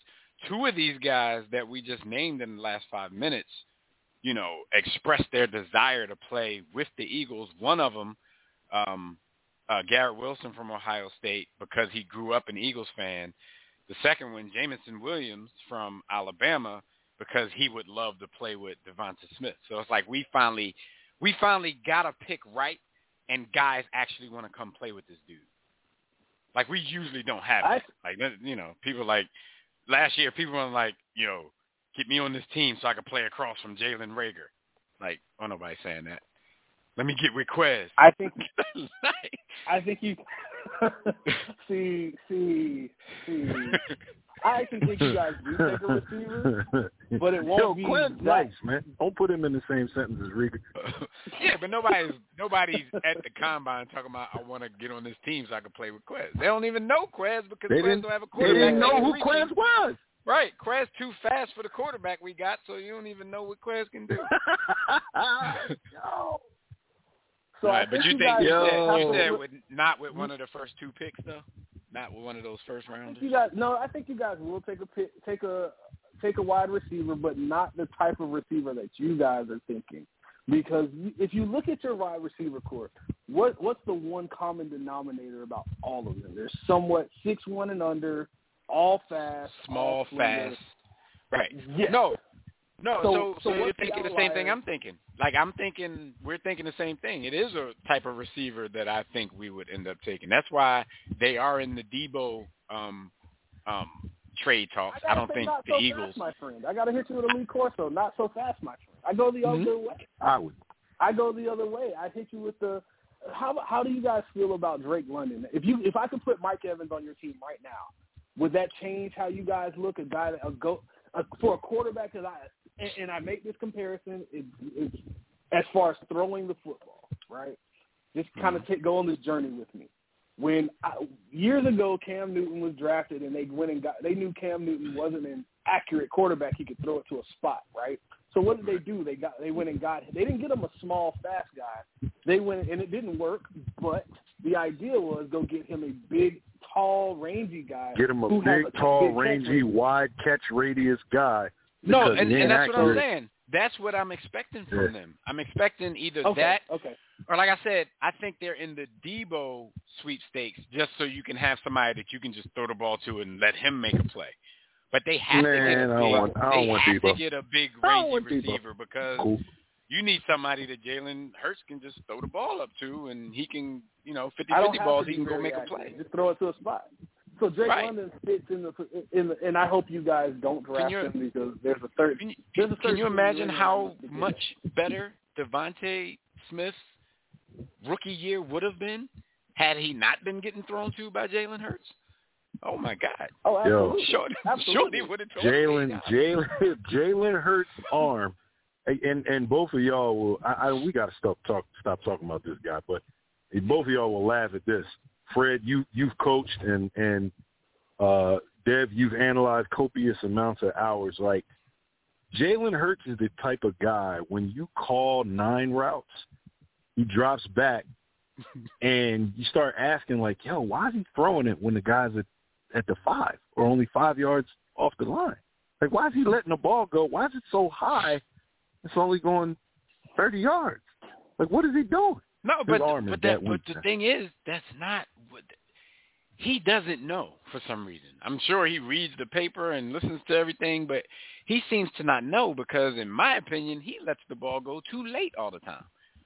two of these guys that we just named in the last five minutes, you know, expressed their desire to play with the Eagles. One of them, um, uh, Garrett Wilson from Ohio State, because he grew up an Eagles fan. The second one, Jameson Williams from Alabama, because he would love to play with DeVonta Smith. So it's like we finally, we finally got a pick right, and guys actually want to come play with this dude. Like we usually don't have I- it. Like you know, people like last year, people were like, yo, get me on this team so I can play across from Jalen Reagor. Like, oh, nobody's saying that. Let me get with Quez. I think Like- I think you see see see. I actually think you guys do take a receiver, but it won't Yo, be Quinn's that- nice, man. Don't put him in the same sentence as Reagor. yeah, but nobody's nobody's at the combine talking about I want to get on this team so I can play with Quez. They don't even know Quez because They Quez didn't, don't have a quarterback. they didn't know who can Quez was. Right, Quez too fast for the quarterback we got, so you don't even know what Quez can do. Yo. So right, but you you think guys you Yo. said, have you said with, not with one of the first two picks though, not with one of those first I rounders. you guys no, I think you guys will take a pick, take a take a wide receiver, but not the type of receiver that you guys are thinking. Because if you look at your wide receiver core, what what's the one common denominator about all of them? They're somewhat six one and under, all fast, Small, all fast. Right. Yes. No, no. So, So- so, so you're what's the thinking the same thing? I'm thinking. Like I'm thinking, we're thinking the same thing. It is a type of receiver that I think we would end up taking. That's why they are in the Debo um, um, trade talks. I, gotta don't think not the so Eagles. Fast, my friend, I got to hit you with a Lee Corso. Not so fast, my friend. I go the Mhm. other way. I would. I go the other way. I hit you with the. How how do you guys feel about Drake London? If you if I could put Mike Evans on your team right now, would that change how you guys look? A guy that a go a, for a quarterback that I and, and I make this comparison it, it's as far as throwing the football, right? Just kind of mm-hmm. take, go on this journey with me. When I, years ago Cam Newton was drafted and they went and got they knew Cam Newton wasn't an accurate quarterback, he could throw it to a spot, right? So what did they do? They got they went and got they didn't get him a small fast guy. They went and it didn't work, but the idea was go get him a big, tall, rangy guy. Get him a who has big, tall, big rangy, radius. wide catch radius guy. No, and, and that's what I'm saying. That's what I'm expecting from Yeah. them. I'm expecting either Okay, that okay. or like I said, I think they're in the Debo sweepstakes just so you can have somebody that you can just throw the ball to and let him make a play. But they have to get Man, a I big, don't want- I don't they want have to get a big I don't rangy want Debo. receiver because Cool. You need somebody that Jalen Hurts can just throw the ball up to and he can, you know, 50-50 balls he can go very make a play. Just throw it to a spot. So Drake Right. London fits in the in the, and I hope you guys don't draft you- him because there's a third. Can you, There's a can you imagine how dollars to get. much better DeVonta Smith's rookie year would have been had he not been getting thrown to by Jalen Hurts? Oh my God! Oh, absolutely. Shorty, absolutely. Shorty would have told Jalen, me. Jalen, Jalen Hurts' arm, and and both of y'all will. I, I we got to stop talk stop talking about this guy, but both of y'all will laugh at this. Fred, you you've coached and and uh, Dev, you've analyzed copious amounts of hours. Like Jalen Hurts is the type of guy when you call nine routes, he drops back, and you start asking like, "Yo, why is he throwing it when the guy's at at the five or only five yards off the line? Like, why is he letting the ball go? Why is it so high? It's only going thirty yards. Like, what is he doing? No, but arm but that that, but the thing is, that's not what he doesn't know for some reason. I'm sure he reads the paper and listens to everything, but he seems to not know because, in my opinion, he lets the ball go too late all the time,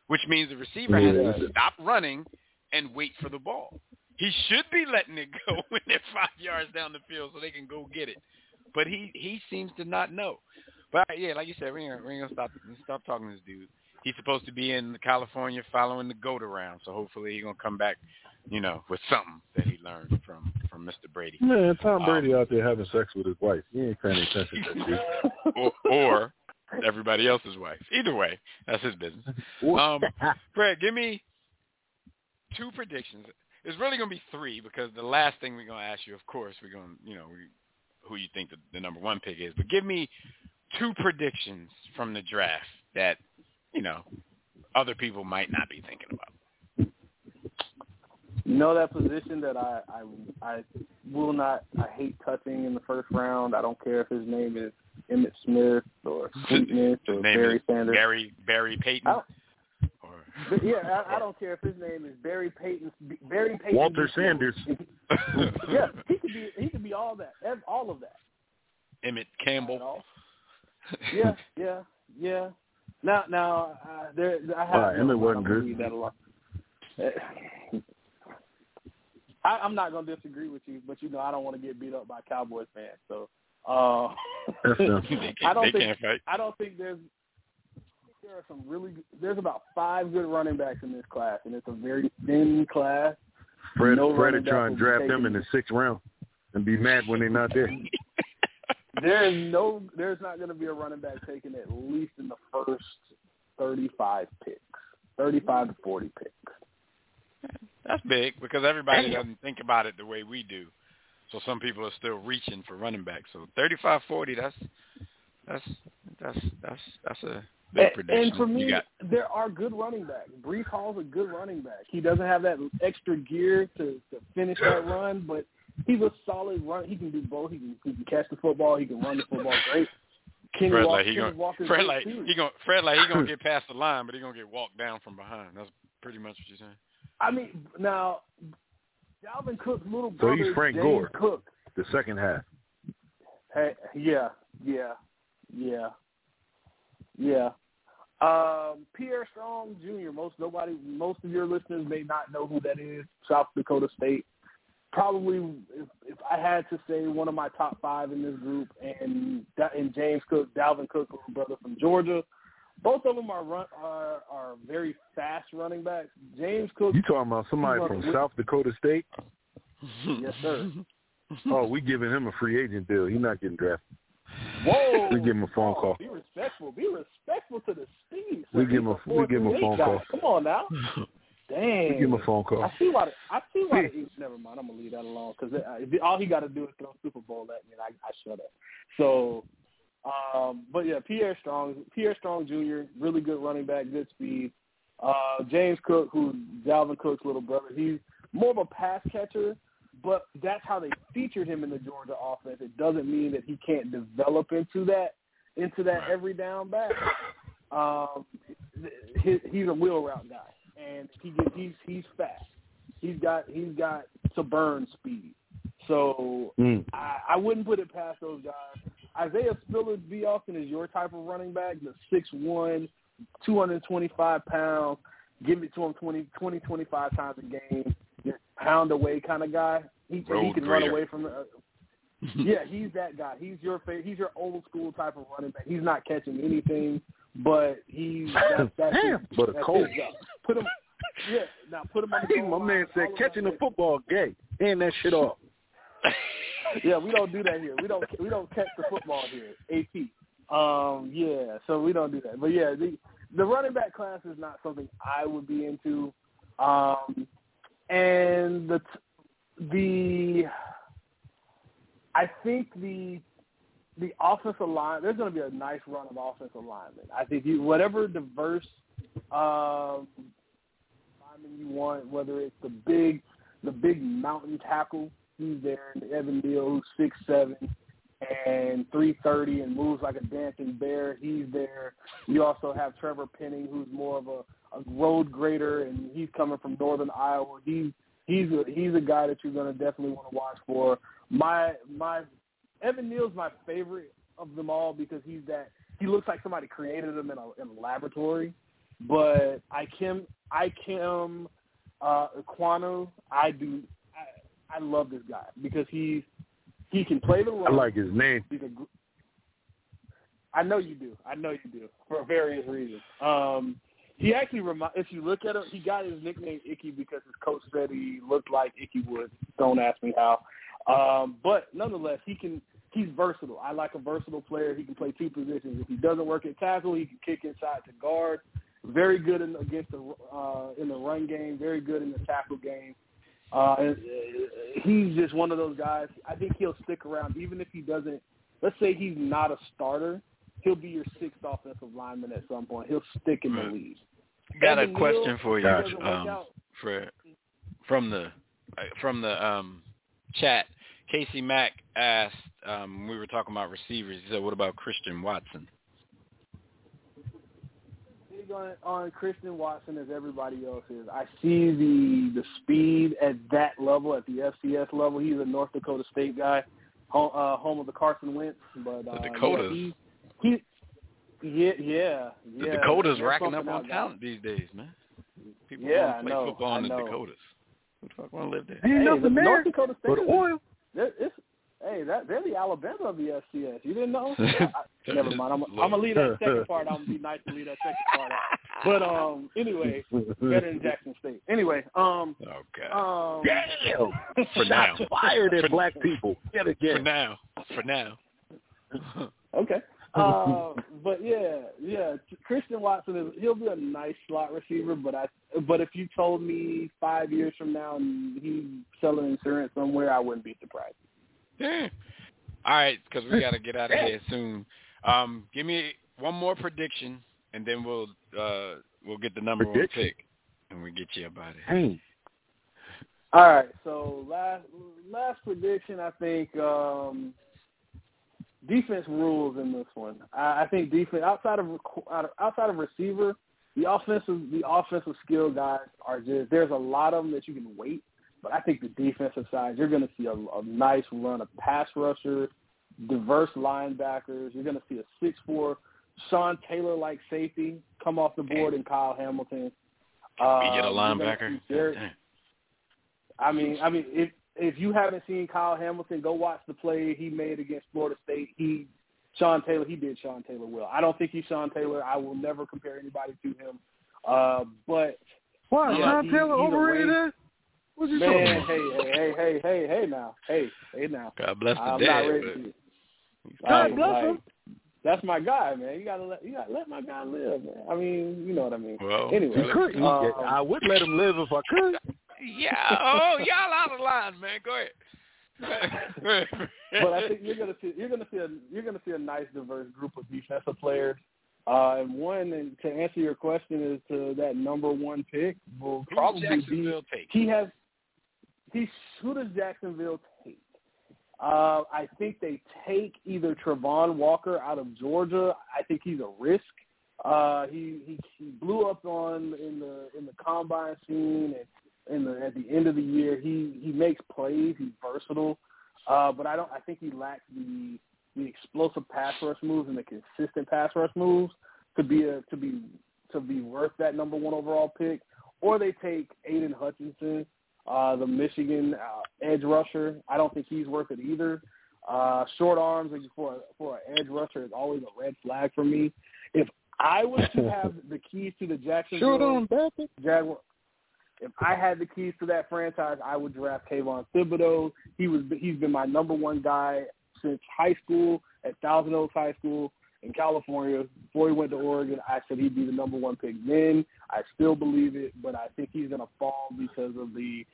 which means the receiver has to stop running and wait for the ball. He should be letting it go when they're five yards down the field so they can go get it, but he he seems to not know. But yeah, like you said, we ain't, gonna- gonna stop stop talking to this dude. He's supposed to be in California following the goat around, so hopefully he's gonna come back, you know, with something that he learned from from Mr. Brady, Man, Tom Um, Brady out there having sex with his wife. He ain't paying attention to that dude. or, or everybody else's wife. Either way, that's his business. Um, Fred, give me two predictions. It's really going to be three because the last thing we're going to ask you, of course, we're going to, you know, we, who you think the, the number one pick is. But give me two predictions from the draft that, you know, other people might not be thinking about. You know that position that I, I I will not I hate touching in the first round. I don't care if his name is Emmitt Smith or Sweetness His or name Barry is Sanders. Barry Barry Payton. I Or, But yeah, I, I don't care if his name is Barry Payton. Barry Payton. Walter Sanders. yeah, he could be. He could be all that. All of that. Emmett Not at Campbell. All. Yeah, yeah, yeah. Now, now, uh, there. I have. All right, no Emmitt wasn't problem good. with That a lot. I, I'm not gonna disagree with you, but you know I don't want to get beat up by Cowboys fans. So, uh, That's them. they can't, I don't think. I don't think there's there are some really there's about five good running backs in this class, and it's a very thin class. Fred, No Fred running would try back and draft them in the sixth round and be mad when they're not there. There is no, there's not going to be a running back taken at least in the first 35 picks, 35 to 40 picks. That's big because everybody doesn't think about it the way we do. So some people are still reaching for running back. So 35-40, that's that's that's that's that's a big prediction. and for me, got there are good running backs. Breece Hall's a good running back. He doesn't have that extra gear to, to finish that run, but he's a solid run. He can do both. He can, he can catch the football. He can run the football great. Kenny Fred Walker, like he Kenny gonna Walker's Fred like too. he gonna Fred like he gonna get past the line, but he gonna get walked down from behind. That's pretty much what you're saying. I mean, now Dalvin Cook's little So brother, he's Frank James Gore. Cook. The second half. Hey, yeah, yeah, yeah, yeah. Um, Pierre Strong Jr. Most nobody, most of your listeners may not know who that is. South Dakota State. Probably, if, if I had to say one of my top five in this group, and and James Cook, Dalvin Cook, little brother from Georgia. Both of them are run are are very fast running backs. James Cook, You talking about somebody from the- South Dakota State? yes sir. Oh, we giving him a free agent deal. He's not getting drafted. Whoa! We give him a phone Oh, call. Be respectful. Be respectful to the speed. We give him a- we give him a phone guy. call. Come on now. Dang. Give him a phone call. I see why. The, I see why. The, never mind. I'm gonna leave that alone because all he got to do is throw Super Bowl at me, and I, I shut up. So, um, but yeah, Pierre Strong, Pierre Strong Jr., really good running back, good speed. Uh, James Cook, who's Dalvin Cook's little brother, he's more of a pass catcher, but that's how they featured him in the Georgia offense. It doesn't mean that he can't develop into that into that every down back. Um, he, he's a wheel route guy, and he gets, he's he's fast. He's got he's got to burn speed. So Mm. I, I wouldn't put it past those guys. Isaiah Spiller V. Austin is your type of running back, the 6'1", 225 pounds, give it to him 20, 20 25 times a game, just pound away kind of guy. He, he Road can run away from. Uh, yeah, he's that guy. He's your fa- he's your old school type of running back. He's not catching anything, but he's that's, that's Damn, his, but a that's cold. Put him yeah. Now put him on the my man said catching the football gay. Hand that shit off. yeah, we don't do that here. We don't we don't catch the football here. AP. Um, yeah, so we don't do that. But yeah, the the running back class is not something I would be into. Um, and the the I think the the offensive line there's going to be a nice run of offensive linemen. I think you whatever diverse um, lineman you want, whether it's the big the big mountain tackle he's there, Evan Neal who's six seven and three thirty and moves like a dancing bear. He's there. You also have Trevor Penning, who's more of a, a road grader, and he's coming from Northern Iowa. He's he's a he's a guy that you're going to definitely want to watch for. My my Evan Neal's my favorite of them all because he's that he looks like somebody created him in a, in a laboratory. But I Kim I Kim uh, Ekwonu, I do I, I love this guy because he's he can play the role. I like his name. He's a, I know you do. I know you do for various reasons. Um, he actually remi- if you look at him, he got his nickname Ickey because his coach said he looked like Ickey Wood. Don't ask me how. Um, but nonetheless, he can. He's versatile. I like a versatile player. He can play two positions. If he doesn't work at tackle, he can kick inside to guard. Very good in, against the uh, in the run game. Very good in the tackle game. Uh, and, uh, he's just one of those guys. I think he'll stick around even if he doesn't. Let's say he's not a starter. He'll be your sixth offensive lineman at some point. He'll stick in the league. Got a question for you, if he doesn't work um, from the uh, from the um, chat. Casey Mack asked, um, we were talking about receivers. He said, "What about Christian Watson?" Big on, on Christian Watson as everybody else is. I see the the speed at that level, at the FCS level. He's a North Dakota State guy, home, uh, home of the Carson Wentz. But uh, The Dakotas. Yeah, he, he, yeah, yeah, The. Dakotas They're racking up on else. talent these days, man. People Yeah, want to play I know, football in I the know. Dakotas. Who the fuck want to live there? Ain't Hey, nothing the North Dakota State but oil. it's, hey, that they're the Alabama of the FCS. You didn't know? I, never mind. I'm, I'm gonna leave that second part. I'm gonna be nice to leave that second part out. But um, anyway, better than Jackson State. Anyway, um, Oh God. um, Damn! For now. Shots fired For- at black people. Yet For again. now. For now. Okay. Uh, but yeah, yeah. Christian Watson is he'll be a nice slot receiver, but I but if you told me five years from now he's selling insurance somewhere, I wouldn't be surprised. Yeah. All right, because we got to get out of here soon. Um, give me one more prediction, and then we'll uh, we'll get the number one pick, and we get you about it. of. Hey, All right. So last last prediction, I think um, defense rules in this one. I, I think defense outside of outside of receiver, the offensive the offensive skill guys are just there's a lot of them that you can wait. But I think the defensive side, you're going to see a, a nice run of pass rushers, diverse linebackers. You're going to see a six four Sean Taylor like safety come off the board and Kyle Hamilton. Uh, We get a linebacker. Derek- I mean, I mean, if if you haven't seen Kyle Hamilton, go watch the play he made against Florida State. He, Sean Taylor, he did Sean Taylor well. I don't think he's Sean Taylor. I will never compare anybody to him. Uh, but why? Yeah, Sean he- Taylor he's a overrated? Way-? What's he talking man, about? hey, hey, hey, hey, hey, hey, now, hey, hey, now. God bless the I'm dead. not ready. but to. God Like- bless like, him. That's my guy, man. You gotta let you gotta let my guy live, man. I mean, you know what I mean. Well, Anyway, He could. He, Um, I would let him live if I could. yeah. Oh, y'all out of line, man. Go ahead. but I think you're gonna see you're gonna see a you're gonna see a nice diverse group of defensive players. Uh, and one, and to answer your question, is to that number one pick will probably be. Jacksonville take? He has. He who does Jacksonville take? Uh, I think they take either Travon Walker out of Georgia. I think he's a risk. Uh, he, he he blew up on in the in the combine scene and in the at the end of the year. He he makes plays. He's versatile, uh, but I don't. I think he lacks the the explosive pass rush moves and the consistent pass rush moves to be a to be to be worth that number one overall pick. Or they take Aidan Hutchinson, uh, the Michigan uh, edge rusher. I don't think he's worth it either. Uh, short arms for for an edge rusher is always a red flag for me. If I was to have the keys to the Jacksonville. Jaguar, if I had the keys to that franchise, I would draft Kayvon Thibodeaux. He was he's been my number one guy since high school at Thousand Oaks High School in California. Before he went to Oregon, I said he'd be the number one pick then. I still believe it, but I think he's going to fall because of the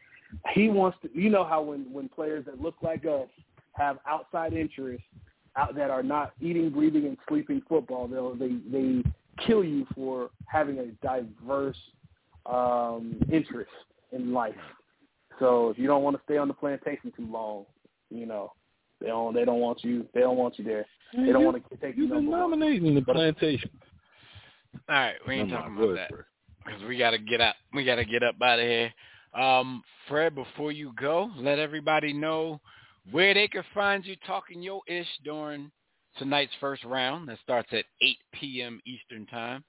he wants to. You know how when when players that look like us have outside interests out that are not eating, breathing, and sleeping football, they'll they they kill you for having a diverse um, interest in life. So if you don't want to stay on the plantation too long, you know, they don't they don't want you they don't want you there. They don't you, want to take you. You've been nominating the plantation. All right, we ain't talking about that because we gotta get up. We gotta get up out of here. Um, Fred, before you go, let everybody know where they can find you talking your ish during tonight's first round. That starts at 8 p.m. Eastern time.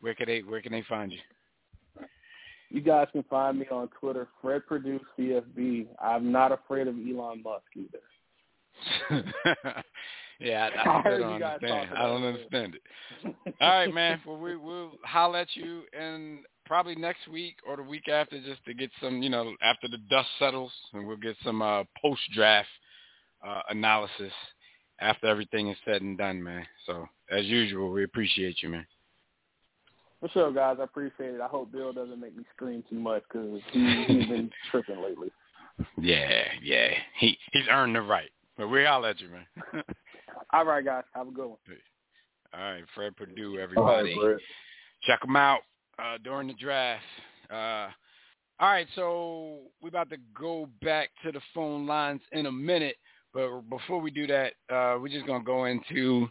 Where can they Where can they find you? You guys can find me on Twitter, Fred Purdue CFB. I'm not afraid of Elon Musk either. yeah, I, I, I don't understand. I don't understand it. All right, man. Well, we, we'll holler at you and probably next week or the week after just to get some, you know, after the dust settles, and we'll get some uh, post-draft uh, analysis after everything is said and done, man. So as usual, we appreciate you, man. For sure, guys. I appreciate it. I hope Bill doesn't make me scream too much because he, he's been tripping lately. Yeah, yeah. He he's earned the right. But we all at you, man. all right, guys. Have a good one. All right, Fred Purdue, everybody. Right, Check him out uh, during the draft. Uh, all right, so we're about to go back to the phone lines in a minute. But before we do that, uh, we're just gonna go into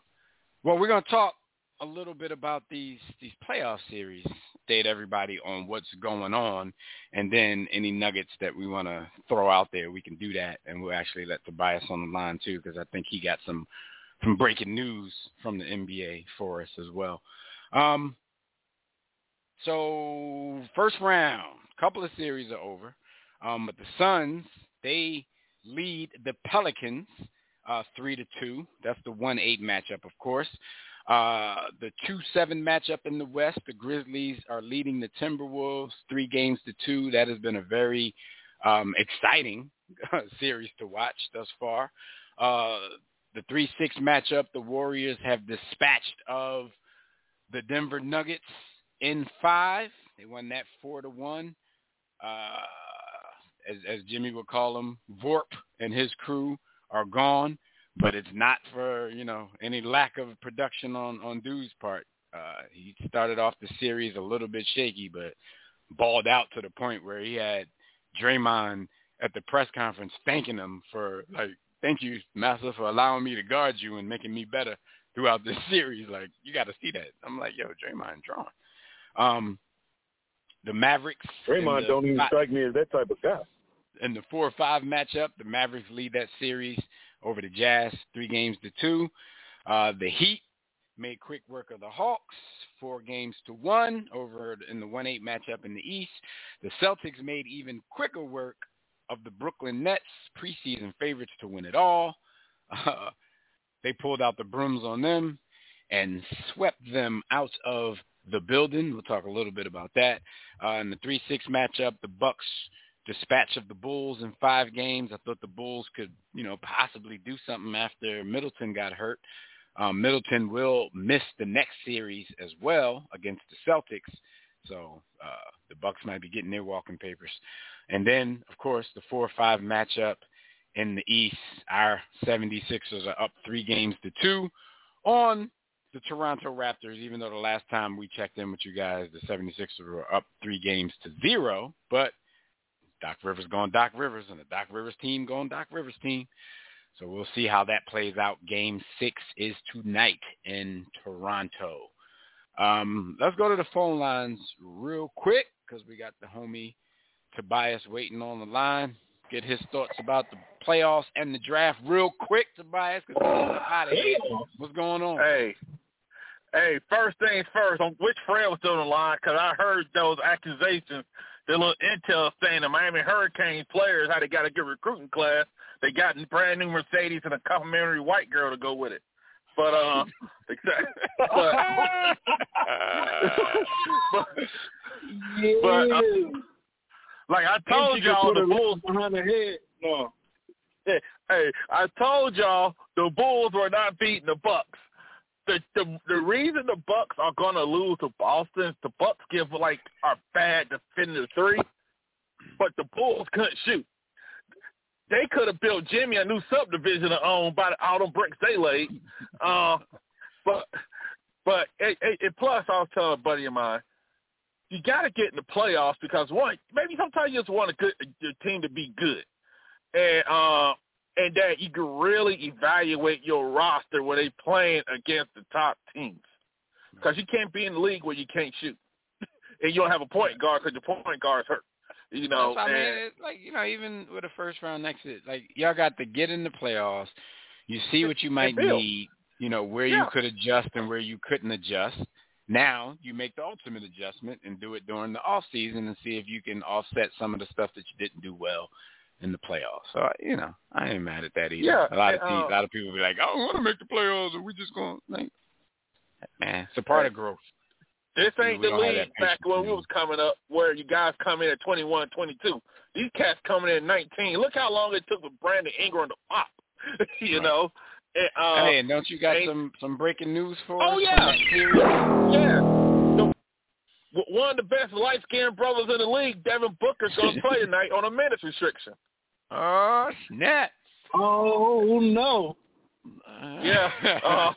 well, we're gonna talk a little bit about these these playoff series, date everybody on what's going on, and then any nuggets that we want to throw out there, we can do that, and we'll actually let Tobias on the line too, because I think he got some some breaking news from the NBA for us as well. Um, so first round, a couple of series are over, um, but the Suns they lead the Pelicans uh, three to two. That's the one eight matchup, of course. Uh, the two seven matchup in the West, the Grizzlies are leading the Timberwolves three games to two. That has been a very um, exciting series to watch thus far. Uh, the three six matchup, the Warriors have dispatched of the Denver Nuggets in five. They won that four to one. Uh, as, as Jimmy would call them, Vorp and his crew are gone, but it's not for you know any lack of production on on Dude's part. Uh, he started off the series a little bit shaky, but balled out to the point where he had Draymond at the press conference thanking him for like, thank you, Master, for allowing me to guard you and making me better throughout this series. Like, you got to see that. I'm like, yo, Draymond drawing. Um, the Mavericks. Draymond the, don't even strike me as that type of guy. In the four or five matchup, the Mavericks lead that series over the Jazz, three games to two. Uh, the Heat made quick work of the Hawks, four games to one over in the one eight matchup in the East. The Celtics made even quicker work of the Brooklyn Nets, preseason favorites to win it all. Uh, they pulled out the brooms on them and swept them out of the building. We'll talk a little bit about that. Uh, in the 3-6 matchup, the Bucks dispatch of the Bulls in five games. I thought the Bulls could, you know, possibly do something after Middleton got hurt. Um, Middleton will miss the next series as well against the Celtics. So uh, the Bucks might be getting their walking papers. And then, of course, the 4-5 matchup in the East. Our 76ers are up three games to two on the Toronto Raptors, even though the last time we checked in with you guys, the 76ers were up three games to zero. But Doc Rivers going Doc Rivers, and the Doc Rivers team going Doc Rivers team. So we'll see how that plays out. Game six is tonight in Toronto. Um, let's go to the phone lines real quick because we got the homie Tobias waiting on the line. Get his thoughts about the playoffs and the draft real quick, Tobias, because out of here. What's going on? Hey, hey, first things first, on which Fred was still on the line, because I heard those accusations, the little intel saying the Miami Hurricanes players, how they got a good recruiting class. They got a brand new Mercedes and a complimentary white girl to go with it. But um, but, but, yeah. but uh, Like I told y'all, the Bulls behind the head. No. Hey, I told y'all the Bulls were not beating the Bucks. The the the reason the Bucks are gonna lose to Boston is the Bucks give like are bad defending three, but the Bulls couldn't shoot. They could have built Jimmy a new subdivision owned by all them bricks they laid. Uh, but but it, it, it, plus I was telling a buddy of mine, you got to get in the playoffs because one, maybe sometimes you just want a good a team to be good, and uh, and that you can really evaluate your roster when they playing against the top teams. Because you can't be in the league where you can't shoot, and you don't have a point guard because your point guard's hurt. You know, That's, I mean, it's like you know, even with a first round exit, like y'all got to get in the playoffs. You see what you might need. You know where Yeah. you could adjust and where you couldn't adjust. Now you make the ultimate adjustment and do it during the off season and see if you can offset some of the stuff that you didn't do well in the playoffs. So you know, I ain't mad at that either. Yeah, a lot of uh, a lot of people be like, I don't want to make the playoffs, and we just going like, man, it's a part of growth. This ain't the don't have that league back when we was coming up where you guys come in at 21, 22. These cats coming in at 19. Look how long it took for Brandon Ingram to pop. you Right. know? And, uh, hey, and don't you got some some breaking news for Oh, us? yeah. That series? yeah. The, one of the best light-skinned brothers in the league, Devin Booker's to play tonight on a minutes restriction. Oh snap! Oh no. Yeah. Uh,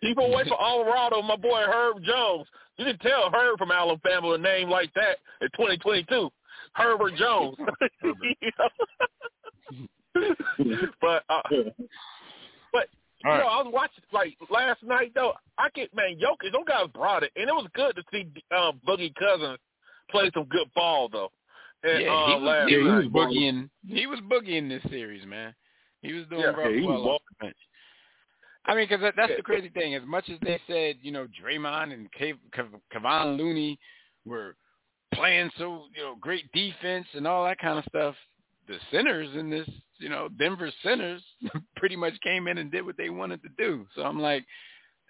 keep away from Colorado, my boy Herb Jones. You can tell Herb from Alabama a name like that in 2022. Herbert Jones. You know? but uh, but you All know. I was watching like last night though. I get man, Jokic, those guys brought it, and it was good to see um, Boogie Cousins play some good ball though. Yeah, uh, he was, last he was boogieing. He was boogieing this series, man. He was doing Yeah, well, yeah, he was well off the bench. I mean, because that, that's the crazy thing. As much as they said, you know, Draymond and Kev- Kev- Kevon Looney were playing so, you know, great defense and all that kind of stuff, the centers in this, you know, Denver centers pretty much came in and did what they wanted to do. So I'm like,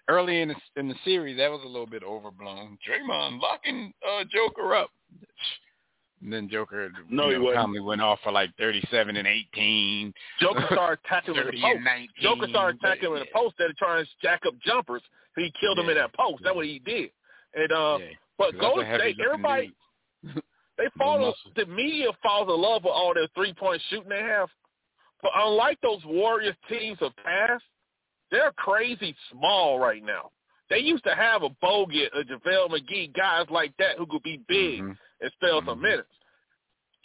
early in the, in the series, that was a little bit overblown. Draymond locking uh, Joker up. And then Joker No, you he know, calmly went off for like 37 and 18, Joker started in the post. and 19. Joker started him in the post of trying to jack up jumpers. He killed him in that post. That's what he did. And uh, Yeah. but Golden State, everybody they follow the media falls in love with all their three point shooting they have. But unlike those Warriors teams of past, they're crazy small right now. They used to have a Bogut, a JaVale McGee, guys like that who could be big Mhm. And spell some Mhm. minutes.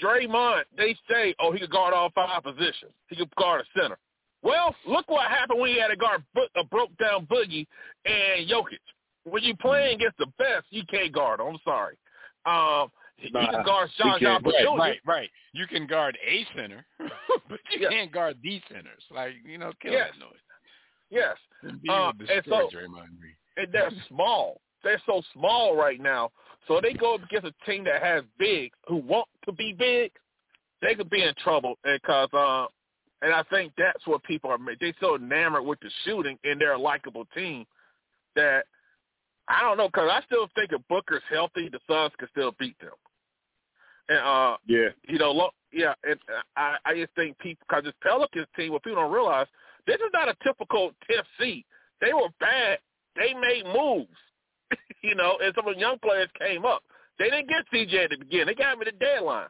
Draymond, they say, oh, he could guard all five positions. He could guard a center. Well, look what happened when he had to guard a broke down Boogie and Jokic. When you playing against the best, you can't guard. I'm sorry. Um, he, he can guard Sean. John Right, right, right. You can guard a center, but you Yeah. can't guard the centers. Like, you know, kill Yes. that noise. Yes, will and so- and they're small. They're so small right now. So they go up against a team that has bigs who want to be big. They could be in trouble because, uh, and I think that's what people are. They so enamored with the shooting, and they're a likable team that I don't know. Because I still think if Booker's healthy, the Suns could still beat them. And uh, Yeah. you know, lo- yeah, and uh, I, I just think people because this Pelicans team, what people don't realize, this is not a typical 10th seed. They were bad. They made moves, you know, and some of the young players came up. They didn't get CJ at the beginning. They got him at the deadline,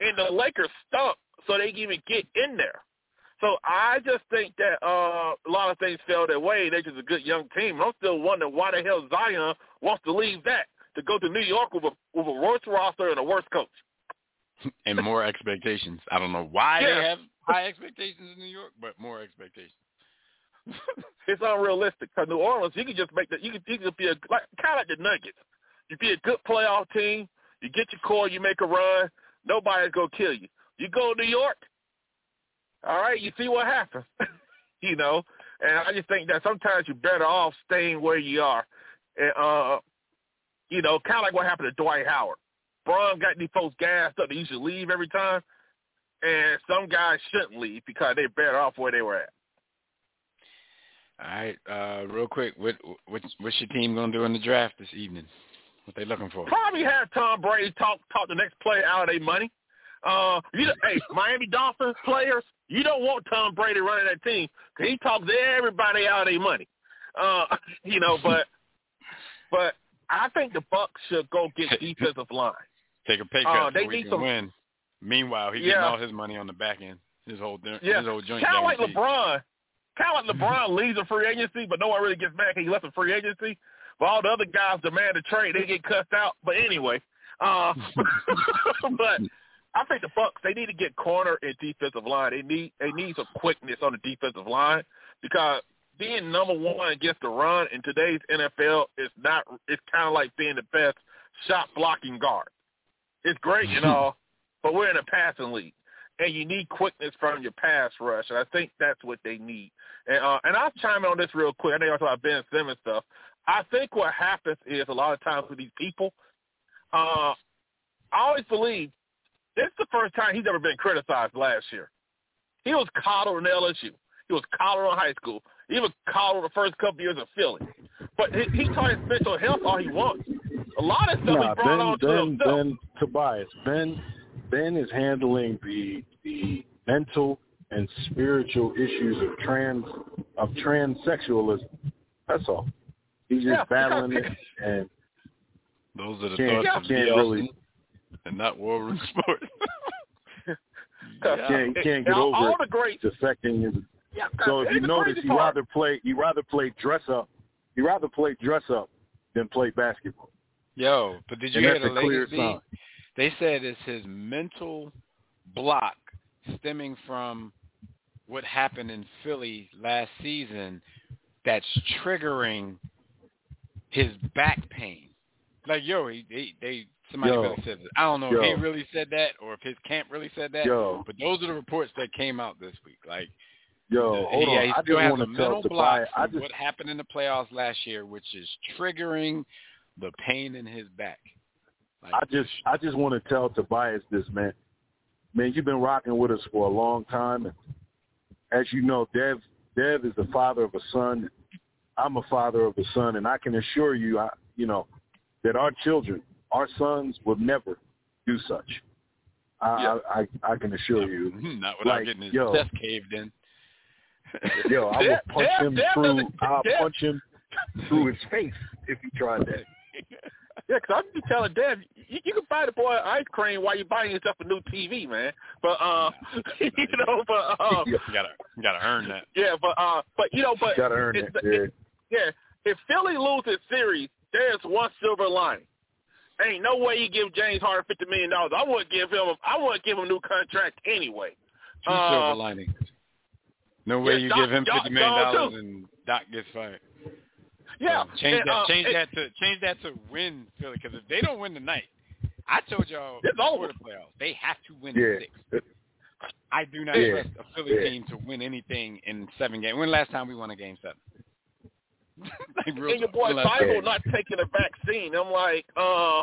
and the Lakers stunk, so they didn't even get in there. So I just think that uh, a lot of things fell their way. They're just a good young team. I'm still wondering why the hell Zion wants to leave that to go to New York with a with a worse roster and a worse coach. And more expectations. I don't know why Yeah. they have high expectations in New York, but more expectations. It's unrealistic. Because New Orleans, you can just make that. You can, you can be a like kind of like the Nuggets. You be a good playoff team. You get your core. You make a run. Nobody's gonna kill you. You go to New York. All right, you see what happens. you know, and I just think that sometimes you're better off staying where you are. And uh, you know, kind of like what happened to Dwight Howard. Braun got these folks gassed up. They used to leave every time, and some guys shouldn't leave because they're better off where they were at. All right, uh, real quick, what what's what's your team gonna do in the draft this evening? What they looking for? probably have Tom Brady talk talk the next player out of their money. Uh, you know, hey, Miami Dolphins players, you don't want Tom Brady running that team because he talks everybody out of their money. Uh, you know, but but I think the Bucks should go get defensive line. Take a pay cut Uh, so they we need can some- win. Meanwhile, he Yeah. getting all his money on the back end. His whole Yeah, his whole joint kind of like. LeBron. Kind of like LeBron leaves a free agency, but no one really gets back. He left a free agency. But all the other guys demand a trade. They get cussed out. But anyway, uh, but I think the Bucks they need to get corner and defensive line. They need they need some quickness on the defensive line because being number one against the run in today's NFL is not. It's kind of like being the best shot blocking guard. It's great and all, but we're in a passing league and you need quickness from your pass rush, and I think that's what they need. And uh, and I'll chime in on this real quick. I know you're talking about Ben Simmons stuff. I think what happens is a lot of times with these people, uh, I always believe this is the first time he's ever been criticized last year. He was coddled in LSU. He was coddled in high school. He was coddled the first couple years of Philly. But he, he taught his mental health all he wants. A lot of stuff Nah, he brought Ben, on to Ben, himself. Ben Tobias. Ben, Ben is handling the the mental and spiritual issues of trans of transsexualism. That's all. He's just Yeah, battling because- it, and Those are the can't, thoughts of can't D. really Austin and not War Room Sports. Yeah. can't can't get all, over all it. the greats. It's affecting his. Yeah, So if you notice, crazy he part. rather play he rather play dress up. He rather play dress up than play basketball. Yo, but did you And hear that's the a clear latest? They said it's his mental block stemming from what happened in Philly last season that's triggering his back pain. Like yo, he, they they somebody Yo. really said this. I don't know if he really said that or if his camp really said that. Yo, But those are the reports that came out this week. Like yo, hold yeah, on. he I still just has a mental block. I just what happened in the playoffs last year, which is triggering the pain in his back. Like, I just I just want to tell Tobias this, man. Man, you've been rocking with us for a long time, and as you know, Dev Dev is the father of a son. I'm a father of a son, and I can assure you, I, you know, that our children, our sons, will never do such. I Yeah. I, I, I can assure you. not without like, getting his yo. chest caved in. Yo, I will punch Dev- him Dev through. I'll Dev- punch him through his face if he tried that. Yeah, because I'm just telling Dev, you, you can buy the boy ice cream while you're buying yourself a new TV, man. But uh, you know, but uh, you gotta you gotta earn that. yeah, but uh, but you know, but you Gotta earn it's it. the- Yeah. yeah, if Philly loses series, there's one silver lining. Ain't no way you give James Harden fifty million dollars. I wouldn't give him. I wouldn't give him a new contract anyway. Two Uh, silver linings. No way yeah, you Doc- give him fifty million dollars and Doc gets fired. Yeah, So change that. uh, change and- that to change that to win Philly. Because if they don't win tonight, I told y'all It's before over. the playoffs they have to win Yeah. six. I do not Yeah. trust a Philly Yeah. team to win anything in seven games. When last time we won a game seven? like real and your boy When Bible Yeah. not taking a vaccine. I'm like, uh,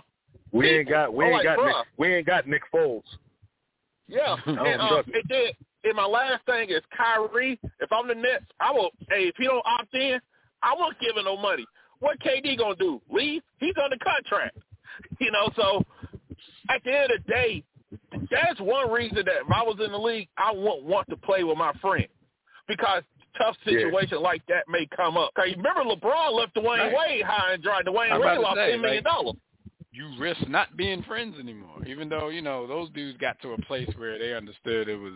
We ain't got we I'm ain't like, got Nick, bruh. we ain't got Nick Foles. Yeah, and, uh, and then and my last thing is Kyrie. If I'm the Nets, I will. Hey, if he don't opt in, I won't give him no money. What KD gonna do? Leave? He's under contract. You know, so at the end of the day, that's one reason that if I was in the league, I wouldn't want to play with my friend because tough Yeah. situation like that may come up. Cause remember LeBron left Dwayne Right. Wade high and dry. Dwayne I'm Wade about lost say, ten million like- dollars. you risk not being friends anymore. Even though you know those dudes got to a place where they understood it was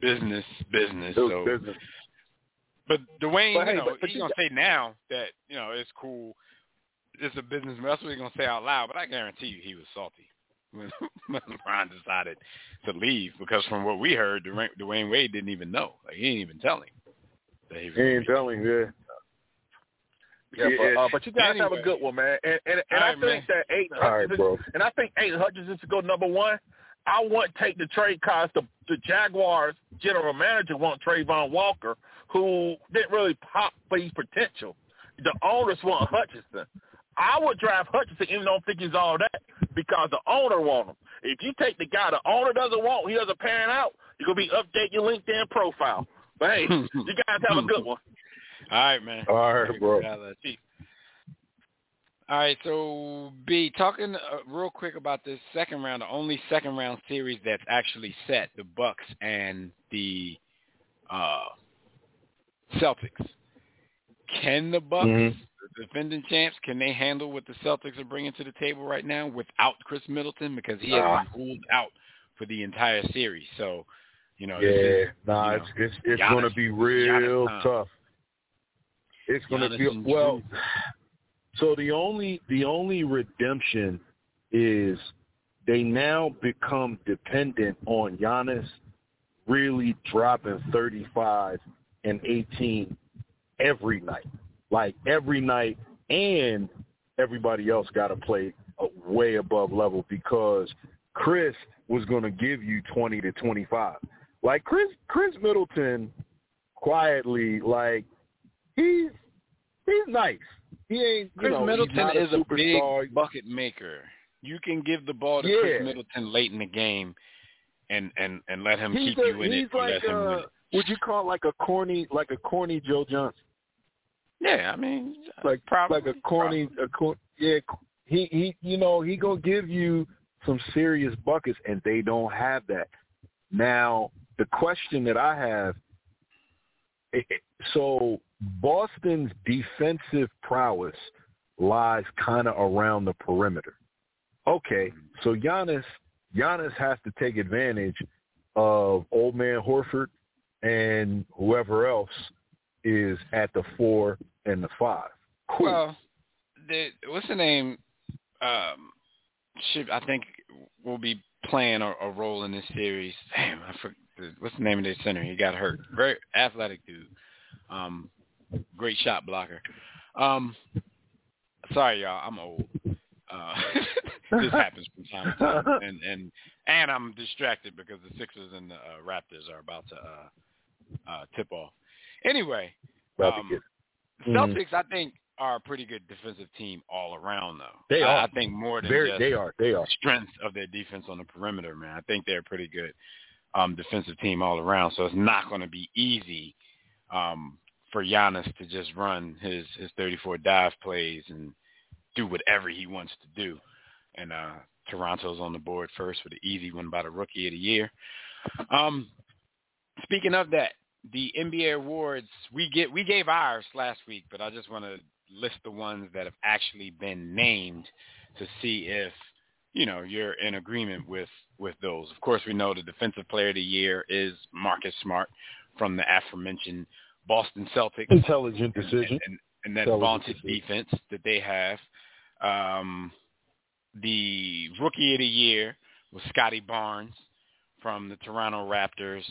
business, business. It was so, business. But Dwayne, But hey, you know, but- but he's gonna say now that you know it's cool. It's a business. That's what he's gonna say out loud. But I guarantee you, he was salty when, when LeBron decided to leave because from what we heard, Dwayne, Dwayne Wade didn't even know. Like he didn't even tell him that he was. He gonna ain't be- telling, yeah. Yeah, Yeah, but, uh, but you guys have a good one, man. And and, and All I right, think that Aiden All right, Hutchinson, bro. and I think Aidan Hutchinson should go number one. I wouldn't take the trade cause the the Jaguars general manager want Travon Walker, who didn't really pop for his potential. The owners want Hutchinson. I would draft Hutchinson even though I don't think he's all that because the owner want him. If you take the guy the owner doesn't want, he doesn't pan out, you're gonna be updating your LinkedIn profile. But hey, you guys have a good one. All right, man. All right, bro. All right, so B, talking uh, real quick about this second round, the only second round series that's actually set, the Bucks and the uh, Celtics. Can the Bucks, Mhm. the defending champs, can they handle what the Celtics are bringing to the table right now without Khris Middleton because he has been ruled out for the entire series? So, you know, Yeah, is, nah, you it's know, it's it's Giannis- gonna be real Giannis tough. It's gonna be and well. So the only the only redemption is they now become dependent on Giannis really dropping 35 and 18 every night, like every night, and everybody else got to play a way above level because Chris was going to give you 20 to 25. Like Chris Khris Middleton quietly like he's he's nice. He ain't you Chris know, he's Middleton is a superstar. big bucket maker. You can give the ball to Yeah. Khris Middleton late in the game, and and and let him he's keep a, you in it. like let him win it. Would you call like a corny like a corny Joe Johnson? Yeah, I mean, Like probably, like a corny a cor- yeah he he you know he gonna give you some serious buckets and they don't have that. Now the question that i have it- so boston's defensive prowess lies kind of around the perimeter. Okay so Giannis Giannis has to take advantage of old man horford and whoever else is at the four and the five cool Well, the what's the name? Um, should I think will be playing a, a role in this series? Damn, I forgot. What's the name of their center? He got hurt. Very athletic dude. Um, great shot blocker. Um, sorry, y'all. I'm old. Uh, this happens from time to time, and and and I'm distracted because the Sixers and the uh, Raptors are about to uh, uh, tip off. Anyway, um, Mhm. Celtics, I think, are a pretty good defensive team all around, though. They are. I think more than Very, just they are. They are. strength of their defense on the perimeter, man. I think they're a pretty good um, defensive team all around. So it's not going to be easy um, for Giannis to just run his his 34 dive plays and do whatever he wants to do. And uh, Toronto's on the board first for the easy one by the Rookie of the Year. Um, speaking of that, the NBA awards we get we gave ours last week, but I just want to list the ones that have actually been named to see if you know you're in agreement with with those. Of course, we know the defensive player of the year is Marcus Smart from the aforementioned Boston Celtics Intelligent decision. and, and that Intelligent vaunted defense that they have. Um, the rookie of the year was Scottie Barnes from the Toronto Raptors,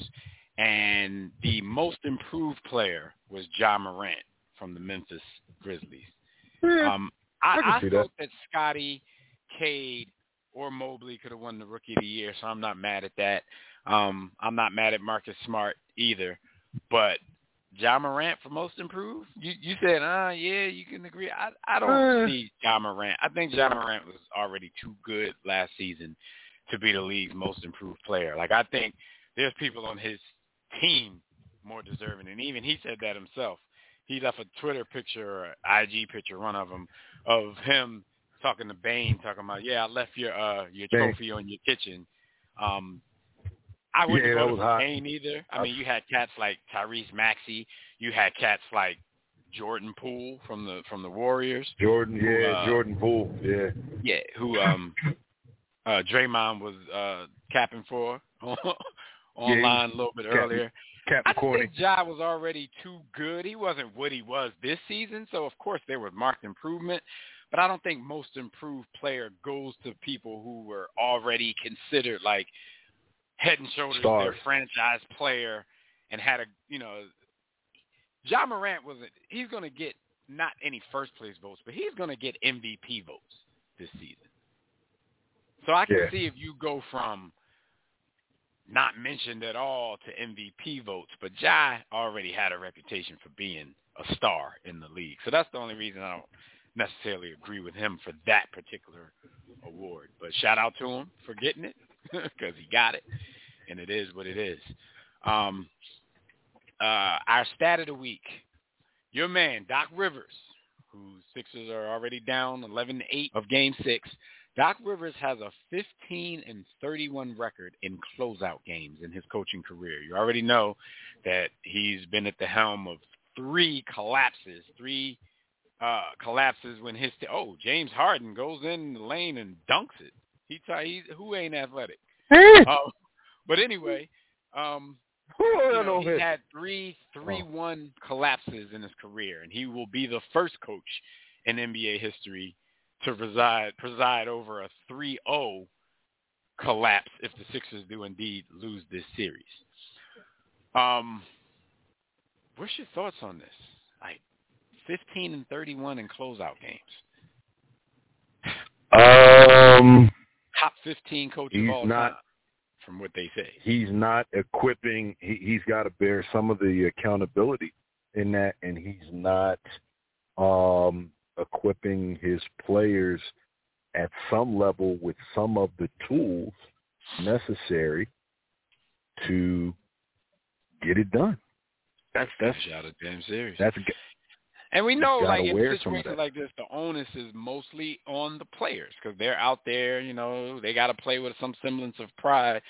and the most improved player was Ja Morant from the Memphis Grizzlies. Yeah. Um, I I, I, thought that Scottie, Cade, or Mobley could have won the Rookie of the Year, so I'm not mad at that. Um, I'm not mad at Marcus Smart either, but Ja Morant for most improved. You you said, ah, yeah, you can agree. I I don't Uh. see Ja Morant. I think Ja Morant was already too good last season to be the league's most improved player. Like I think there's people on his team more deserving, and even he said that himself. He left a Twitter picture or IG picture, one of them, of him talking to Bane, talking about, yeah, I left your uh your Bane. trophy on your kitchen. Um, I wouldn't Yeah, was for. Bane either. I mean, you had cats like Tyrese Maxey, you had cats like Jordan Poole from the from the Warriors. Jordan, yeah, uh, Jordan Poole, yeah. Yeah, who um uh Draymond was uh capping for online a little bit capping. earlier. Captain I just think Ja was already too good. He wasn't what he was this season, so of course there was marked improvement. But I don't think most improved player goes to people who were already considered like head and shoulders Stars. their franchise player and had a you know Ja Morant was he's going to get not any first place votes, but he's going to get MVP votes this season. So I can Yeah. see if you go from not mentioned at all to MVP votes, but Ja already had a reputation for being a star in the league. So that's the only reason I don't necessarily agree with him for that particular award. But shout out to him for getting it because he got it, and it is what it is. Um, uh, our stat of the week, your man Doc Rivers, whose Sixers are already down 11-8 of Game 6. Doc Rivers has a 15 and 31 record in closeout games in his coaching career. You already know that he's been at the helm of three collapses, three uh, collapses when his oh James Harden goes in the lane and dunks it. He t- he's who ain't athletic. um, but anyway, um, you know, he had three three one collapses in his career, and he will be the first coach in NBA history to reside preside over a 3-0 collapse if the Sixers do indeed lose this series. Um, what's your thoughts on this? Like 15 and 31 in closeout games. Um, top 15 coach of all not, time, from what they say. He's not equipping. He, he's got to bear some of the accountability in that, and he's not um, equipping his players at some level with some of the tools necessary to get it done. That's that's out of damn serious. That's and we know, like in situations like this, the onus is mostly on the players because they're out there. You know, they got to play with some semblance of pride.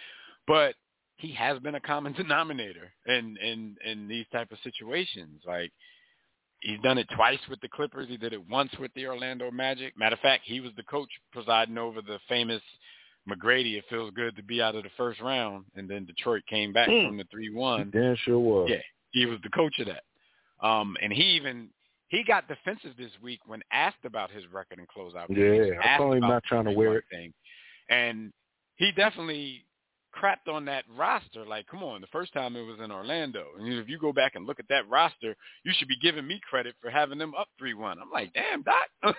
But he has been a common denominator in in in these type of situations. Like he's done it twice with the Clippers. He did it once with the Orlando Magic. Matter of fact, he was the coach presiding over the famous McGrady. It feels good to be out of the first round, and then Detroit came back mm. from the three one. Damn sure was. Yeah, he was the coach of that. Um, and he even he got defensive this week when asked about his record in closeout. Yeah, I'm him not trying to wear it. Thing. And he definitely crapped on that roster. Like, come on, the first time it was in Orlando. And if you go back and look at that roster, you should be giving me credit for having them up 3-1. I'm like, damn, Doc, how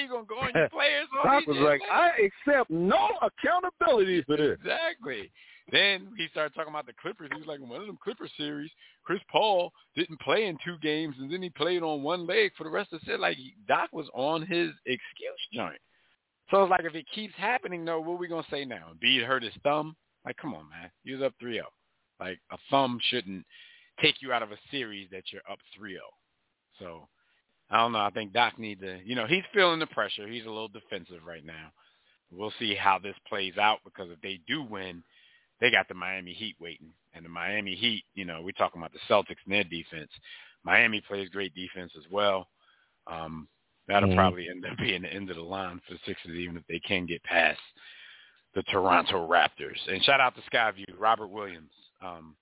you going to go on your players? Doc was like, I accept no accountability for this. Exactly. Then he started talking about the Clippers. He was like, one of them Clipper series, Chris Paul didn't play in two games, and then he played on one leg for the rest of the set. Like Doc was on his excuse joint. So it's like if it keeps happening, though, what are we gonna say now? Embiid hurt his thumb. Like, come on, man, was up 3-0. Like a thumb shouldn't take you out of a series that you're up 3-0. So I don't know. I think Doc needs to, you know, he's feeling the pressure. He's a little defensive right now. We'll see how this plays out because if they do win, they got the Miami Heat waiting. And the Miami Heat, you know, we're talking about the Celtics and their defense. Miami plays great defense as well. Um, that'll mm-hmm. probably end up being the end of the line for the Sixers, even if they can get past the Toronto Raptors. And shout out to Skyview, Robert Williams um,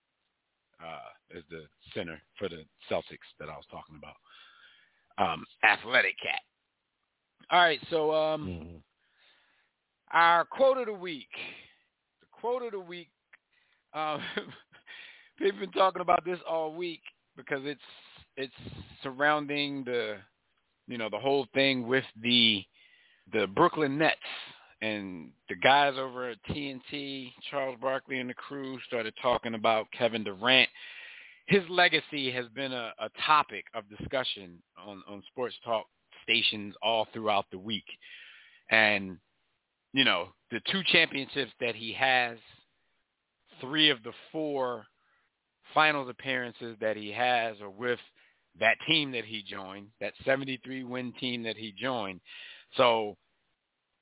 uh, is the center for the Celtics that I was talking about. Um, athletic cat. All right, so um, mm-hmm. our quote of the week The quote of the week. Um, we've been talking about this all week because it's it's surrounding the you know the whole thing with the the Brooklyn Nets and the guys over at TNT, Charles Barkley and the crew started talking about Kevin Durant. His legacy has been a, a topic of discussion on, on sports talk stations all throughout the week. And you know, the two championships that he has, three of the four finals appearances that he has are with that team that he joined, that 73 win team that he joined. So,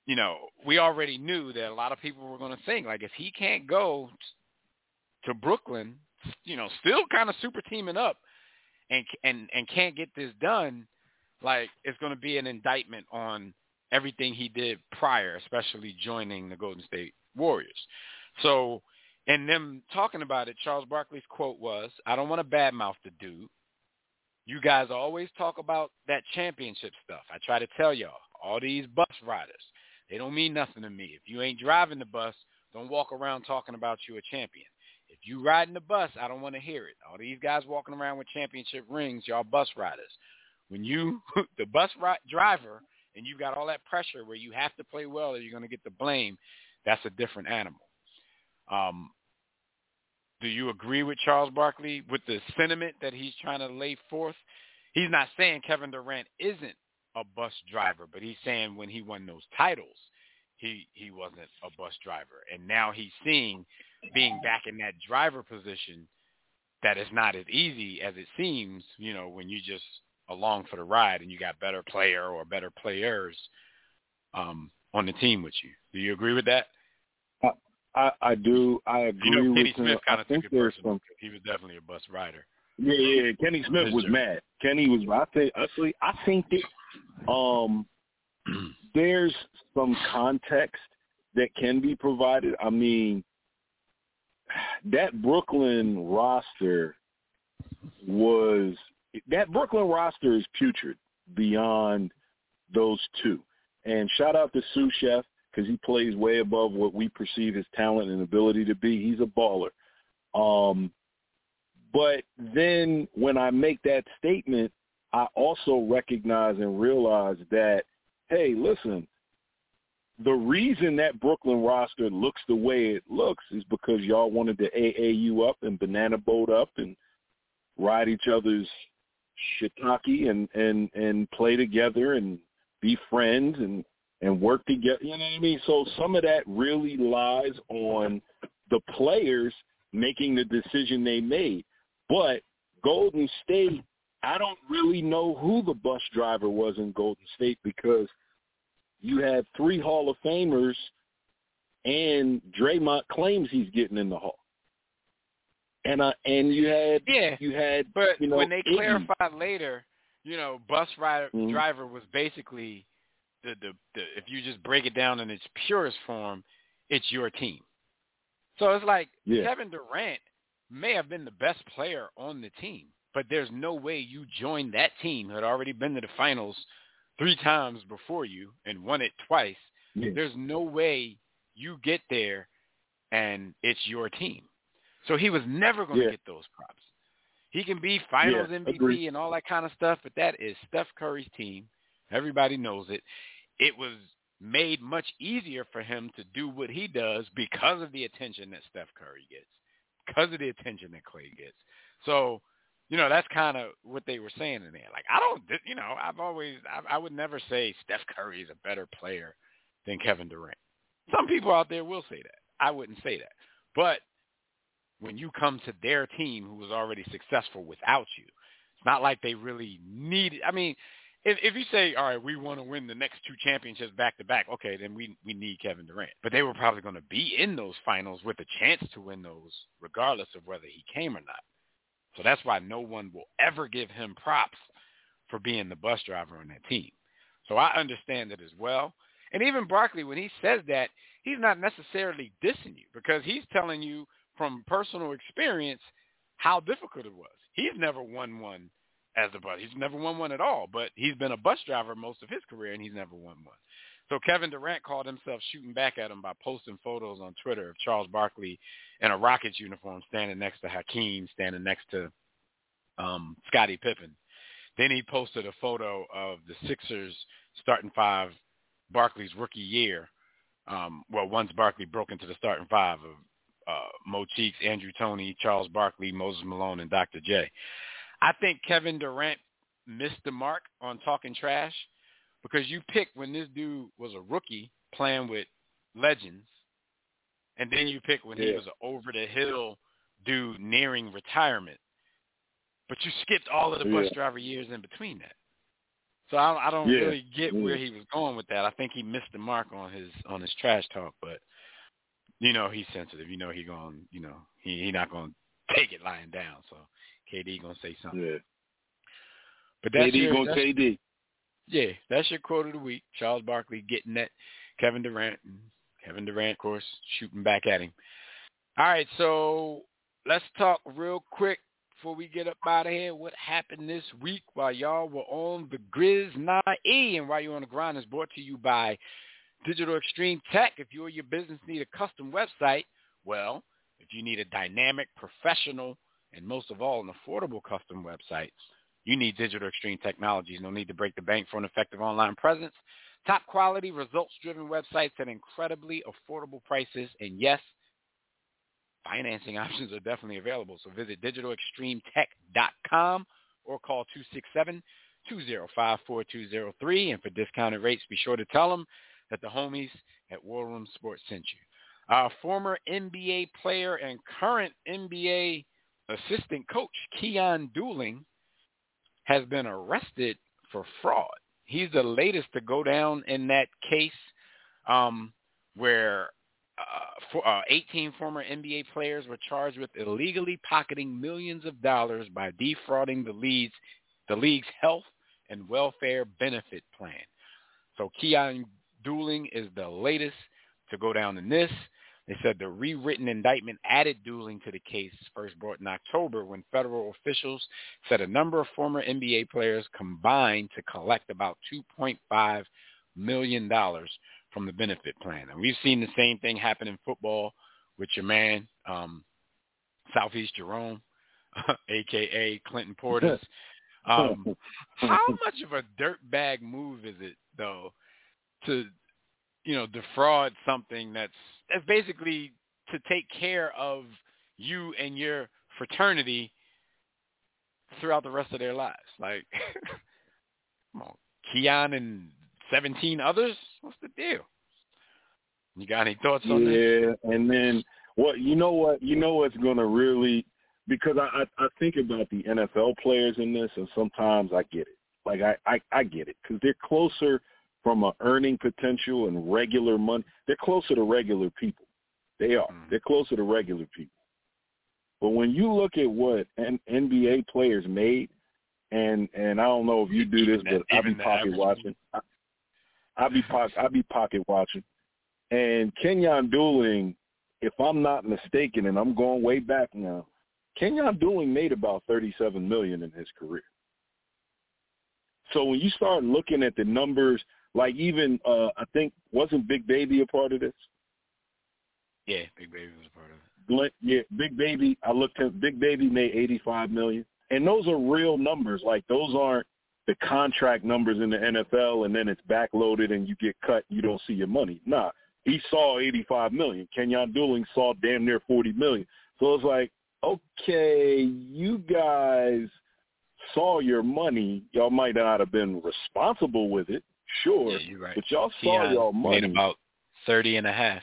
you know, we already knew that a lot of people were going to think like if he can't go to Brooklyn, you know, still kind of super teaming up and and and can't get this done, like it's going to be an indictment on everything he did prior, especially joining the Golden State Warriors. So in them talking about it, Charles Barkley's quote was, I don't want to badmouth the dude. You guys always talk about that championship stuff. I try to tell y'all, all these bus riders, they don't mean nothing to me. If you ain't driving the bus, don't walk around talking about you a champion. If you riding the bus, I don't want to hear it. All these guys walking around with championship rings, y'all bus riders. When you, the bus ri- driver, and you've got all that pressure where you have to play well or you're going to get the blame, that's a different animal. Um, do you agree with Charles Barkley with the sentiment that he's trying to lay forth? He's not saying Kevin Durant isn't a bus driver, but he's saying when he won those titles, he he wasn't a bus driver, and now he's seeing being back in that driver position that is not as easy as it seems. You know, when you just along for the ride, and you got better player or better players um, on the team with you. Do you agree with that? I, I do. I agree you know, Kenny with Smith kind I of took it personal. some. He was definitely a bus rider. Yeah, yeah. Kenny Smith was mad. Kenny was. I think. Actually, I think that um, there's some context that can be provided. I mean, that Brooklyn roster was that Brooklyn roster is putrid beyond those two. And shout out to Sous Chef because he plays way above what we perceive his talent and ability to be. He's a baller. Um, but then when I make that statement, I also recognize and realize that, hey, listen, the reason that Brooklyn roster looks the way it looks is because y'all wanted to AAU up and banana boat up and ride each other's shiitake and and and play together and be friends and and work together. You know what I mean? So some of that really lies on the players making the decision they made. But Golden State, I don't really know who the bus driver was in Golden State because you had three Hall of Famers and Draymond claims he's getting in the Hall. And uh, and you had Yeah, you had but you know, when they clarified later, you know, bus rider Mhm. driver was basically the, the the if you just break it down in its purest form, it's your team. So it's like Yeah. Kevin Durant may have been the best player on the team, but there's no way you join that team who had already been to the finals three times before you and won it twice. Yeah. There's no way you get there and it's your team. So he was never going to Yeah. get those props. He can be finals Yeah, MVP agreed. and all that kind of stuff, but that is Steph Curry's team. Everybody knows it. It was made much easier for him to do what he does because of the attention that Steph Curry gets, because of the attention that Clay gets. So, you know, that's kind of what they were saying in there. Like, I don't, you know, I've always, I, I would never say Steph Curry is a better player than Kevin Durant. Some people out there will say that. I wouldn't say that. But when you come to their team who was already successful without you, it's not like they really need. I mean, if if you say, all right, we want to win the next two championships back to back, okay, then we we need Kevin Durant. But they were probably going to be in those finals with a chance to win those, regardless of whether he came or not. So that's why no one will ever give him props for being the bus driver on that team. So I understand it as well. And even Barkley, when he says that, he's not necessarily dissing you because he's telling you from personal experience how difficult it was. He's never won one as a bus. He's never won one at all, but he's been a bus driver most of his career and he's never won one. So Kevin Durant called himself shooting back at him by posting photos on Twitter of Charles Barkley in a Rockets uniform standing next to Hakeem, standing next to um, Scottie Pippen. Then he posted a photo of the Sixers starting five Barkley's rookie year. Um, well, once Barkley broke into the starting five of uh, Mo Cheeks, Andrew Toney, Charles Barkley, Moses Malone, and Dr. J. I think Kevin Durant missed the mark on talking trash because you picked when this dude was a rookie playing with legends, and then you pick when he was an over the hill dude nearing retirement. But you skipped all of the bus Yeah. driver years in between that. So I, I don't Yeah. really get where he was going with that. I think he missed the mark on his on his trash talk, but you know he's sensitive. You know he going, you know he he not going to take it lying down. So KD to say something. Yeah. But that's KD your, going that's, KD. yeah, that's your quote of the week. Charles Barkley getting that Kevin Durant. And Kevin Durant, of course, shooting back at him. All right, so let's talk real quick before we get up out of here. What happened this week while y'all were on the Grizz 9E and while you're on the grind is brought to you by Digital Extreme Tech. If you or your business need a custom website, well, if you need a dynamic, professional, and most of all, an affordable custom website, you need Digital Extreme Technologies. No need to break the bank for an effective online presence. Top quality, results-driven websites at incredibly affordable prices. And yes, financing options are definitely available. So visit digitalextremetech.com or call 267-205-4203. And for discounted rates, be sure to tell them that the homies at War Room Sports sent you. Our former NBA player and current NBA assistant coach, Keyon Dooling, has been arrested for fraud. He's the latest to go down in that case um, where uh, for, uh, 18 former NBA players were charged with illegally pocketing millions of dollars by defrauding the league's, the league's health and welfare benefit plan. So Keyon Dooling is the latest to go down in this. They said the rewritten indictment added Dooling to the case first brought in October when federal officials said a number of former NBA players combined to collect about $2.5 million from the benefit plan. And we've seen the same thing happen in football with your man, um, Southeast Jerome, a.k.a. Clinton Portis. Um, how much of a dirtbag move is it, though, to, you know, defraud something that's, that's basically to take care of you and your fraternity throughout the rest of their lives? Like, come on, Keyon and 17 others? What's the deal? You got any thoughts on yeah, this? Yeah, and then what? You know what? You know what's going to really because I, I I think about the NFL players in this, and sometimes I get it. Like I I, I get it because they're closer from a earning potential and regular money. They're closer to regular people. They are. Mm. They're closer to regular people. But when you look at what N- NBA players made, and and I don't know if you do this, but I be pocket watching. I, I be pocket I be pocket watching, and Kenyon Dooling, if I'm not mistaken, and I'm going way back now, Kenyon Dooling made about 37 million in his career. So when you start looking at the numbers, like even uh I think wasn't Big Baby a part of this? Yeah, Big Baby was a part of it. Glenn, yeah, Big Baby. I looked at Big Baby made 85 million, and those are real numbers. Like those aren't the contract numbers in the NFL, and then it's backloaded and you get cut. You don't see your money. Nah, he saw 85 million. Kenyon Dooling saw damn near 40 million. So it's like, okay, you guys saw your money. Y'all might not have been responsible with it, sure, yeah, right. but y'all saw Keyon y'all money. Made about 30 and a half,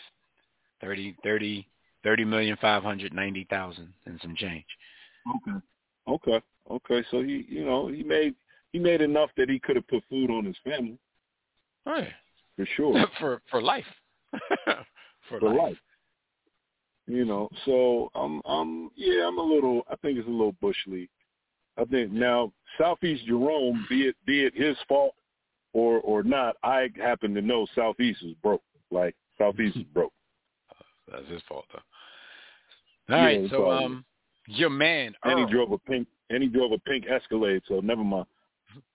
30, 30, 30 million five hundred ninety thousand and some change. Okay. Okay. Okay. So he, you know, he made he made enough that he could have put food on his family. Oh yeah. For sure. for for life. for, for life. life. You know, so I'm I'm yeah, I'm a little I think it's a little bush league. I think now Southeast Jerome, be it be it his fault or or not, I happen to know Southeast is broke. Like Southeast is broke. That's his fault though. All right, Yeah, so probably. um your man And he drove a pink and he drove a pink Escalade, so never mind.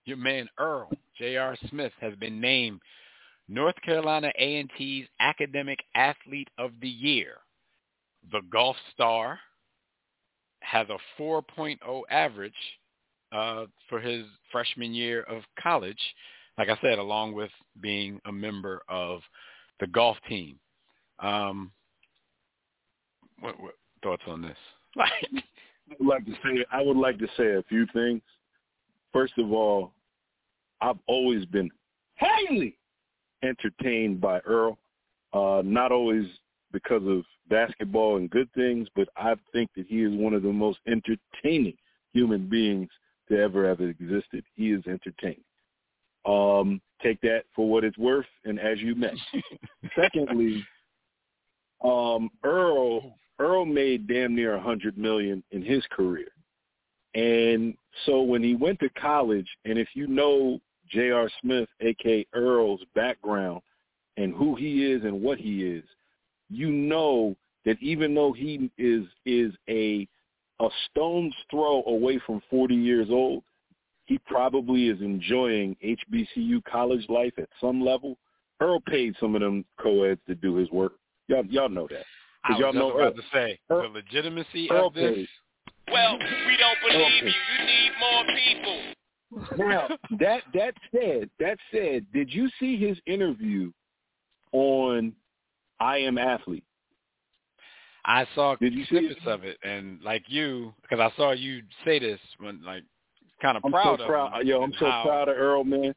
your man Earl J.R. Smith has been named North Carolina A&T's Academic Athlete of the Year. The Golf Star has a 4.0 average uh, for his freshman year of college. Like I said, along with being a member of the golf team. Um, what, what thoughts on this? I would like to say I would like to say a few things. First of all, I've always been highly entertained by Earl. Uh, not always because of basketball and good things, but I think that he is one of the most entertaining human beings to ever have existed. He is entertaining. Um, take that for what it's worth, and as you may. Secondly, um, Earl Earl made damn near a hundred million in his career. And so when he went to college, and if you know J.R. Smith, aka Earl's background and who he is and what he is, you know that even though he is is a a stone's throw away from 40 years old, he probably is enjoying HBCU college life at some level. Earl paid some of them co-eds to do his work. Y'all y'all know that. I was y'all just know about Earl. to say Earl- the legitimacy Earl of this. paid. Well, we don't believe you. You need more people. Now that that said, that said, did you see his interview on I Am Athlete? I saw Did you see snippets it? of it, and like you, because I saw you say this when, like, kind of I'm proud so of proud. him Yo, I'm so proud of Earl, man.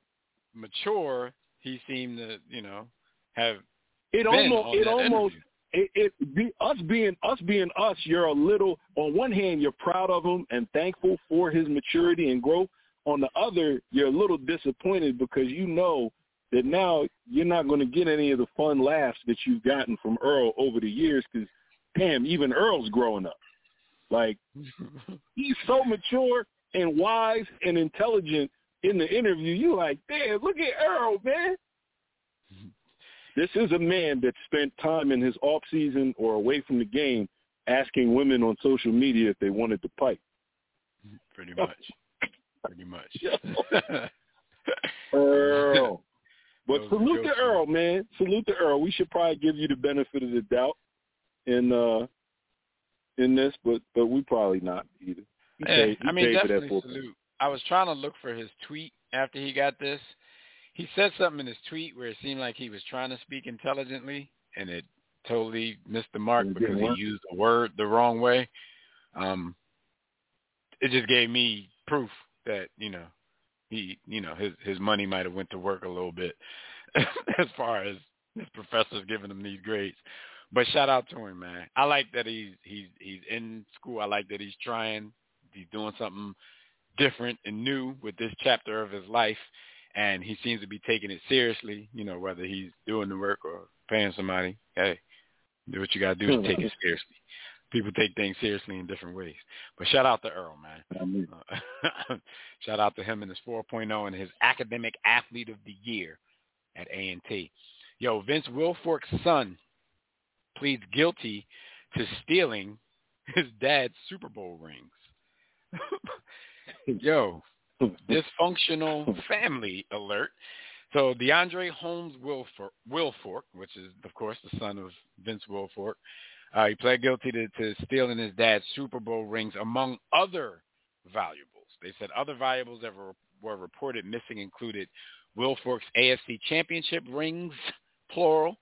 mature he seemed to, you know, have It almost, it almost, interview. it, it be us being us being us. You're a little. On one hand, you're proud of him and thankful for his maturity and growth. On the other, you're a little disappointed because you know that now you're not going to get any of the fun laughs that you've gotten from Earl over the years because, damn, even Earl's growing up. Like, he's so mature and wise and intelligent in the interview. You're like, damn, look at Earl, man. This is a man that spent time in his off season or away from the game asking women on social media if they wanted to pipe. Pretty much. Pretty much. Earl. But Those salute jokes, to Earl, man. Salute to Earl. We should probably give you the benefit of the doubt in uh in this, but but we probably not either. He Yeah, paid- I mean, paid for that definitely salute. I was trying to look for his tweet after he got this. He said something in his tweet where it seemed like he was trying to speak intelligently, and it totally missed the mark because he used the word the wrong way. Um, it just gave me proof that you know he, you know, his his money might have went to work a little bit as far as his professors giving him these grades. But shout out to him, man. I like that he's he's he's in school. I like that he's trying. He's doing something different and new with this chapter of his life, and he seems to be taking it seriously. You know, whether he's doing the work or paying somebody. Hey, do what you got to do to take it seriously. People take things seriously in different ways. But shout out to Earl, man. Uh, shout out to him and his 4.0 and his academic athlete of the year at A&T. Yo, Vince Wilfork's son pleads guilty to stealing his dad's Super Bowl rings. Yo, dysfunctional family alert. So DeAndre Holmes Wilfork, Wilfork, which is of course the son of Vince Wilfork, uh, he pled guilty to, to stealing his dad's Super Bowl rings, among other valuables. They said other valuables that were, were reported missing included Wilfork's AFC Championship rings, plural,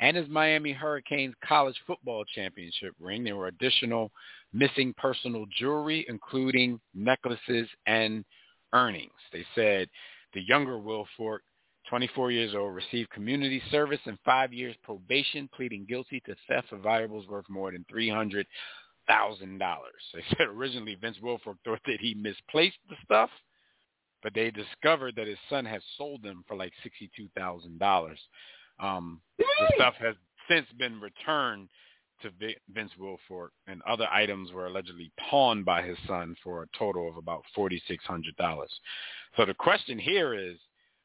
and his Miami Hurricanes college football championship ring. There were additional missing personal jewelry, including necklaces and earnings. They said the younger Wilfork, 24 years old, received community service and five years probation, pleading guilty to theft of valuables worth more than $300,000. They said originally Vince Wilfork thought that he misplaced the stuff, but they discovered that his son had sold them for like $62,000. Um, the stuff has since been returned to Vi- Vince Wilfork, and other items were allegedly pawned by his son for a total of about forty-six hundred dollars. So the question here is,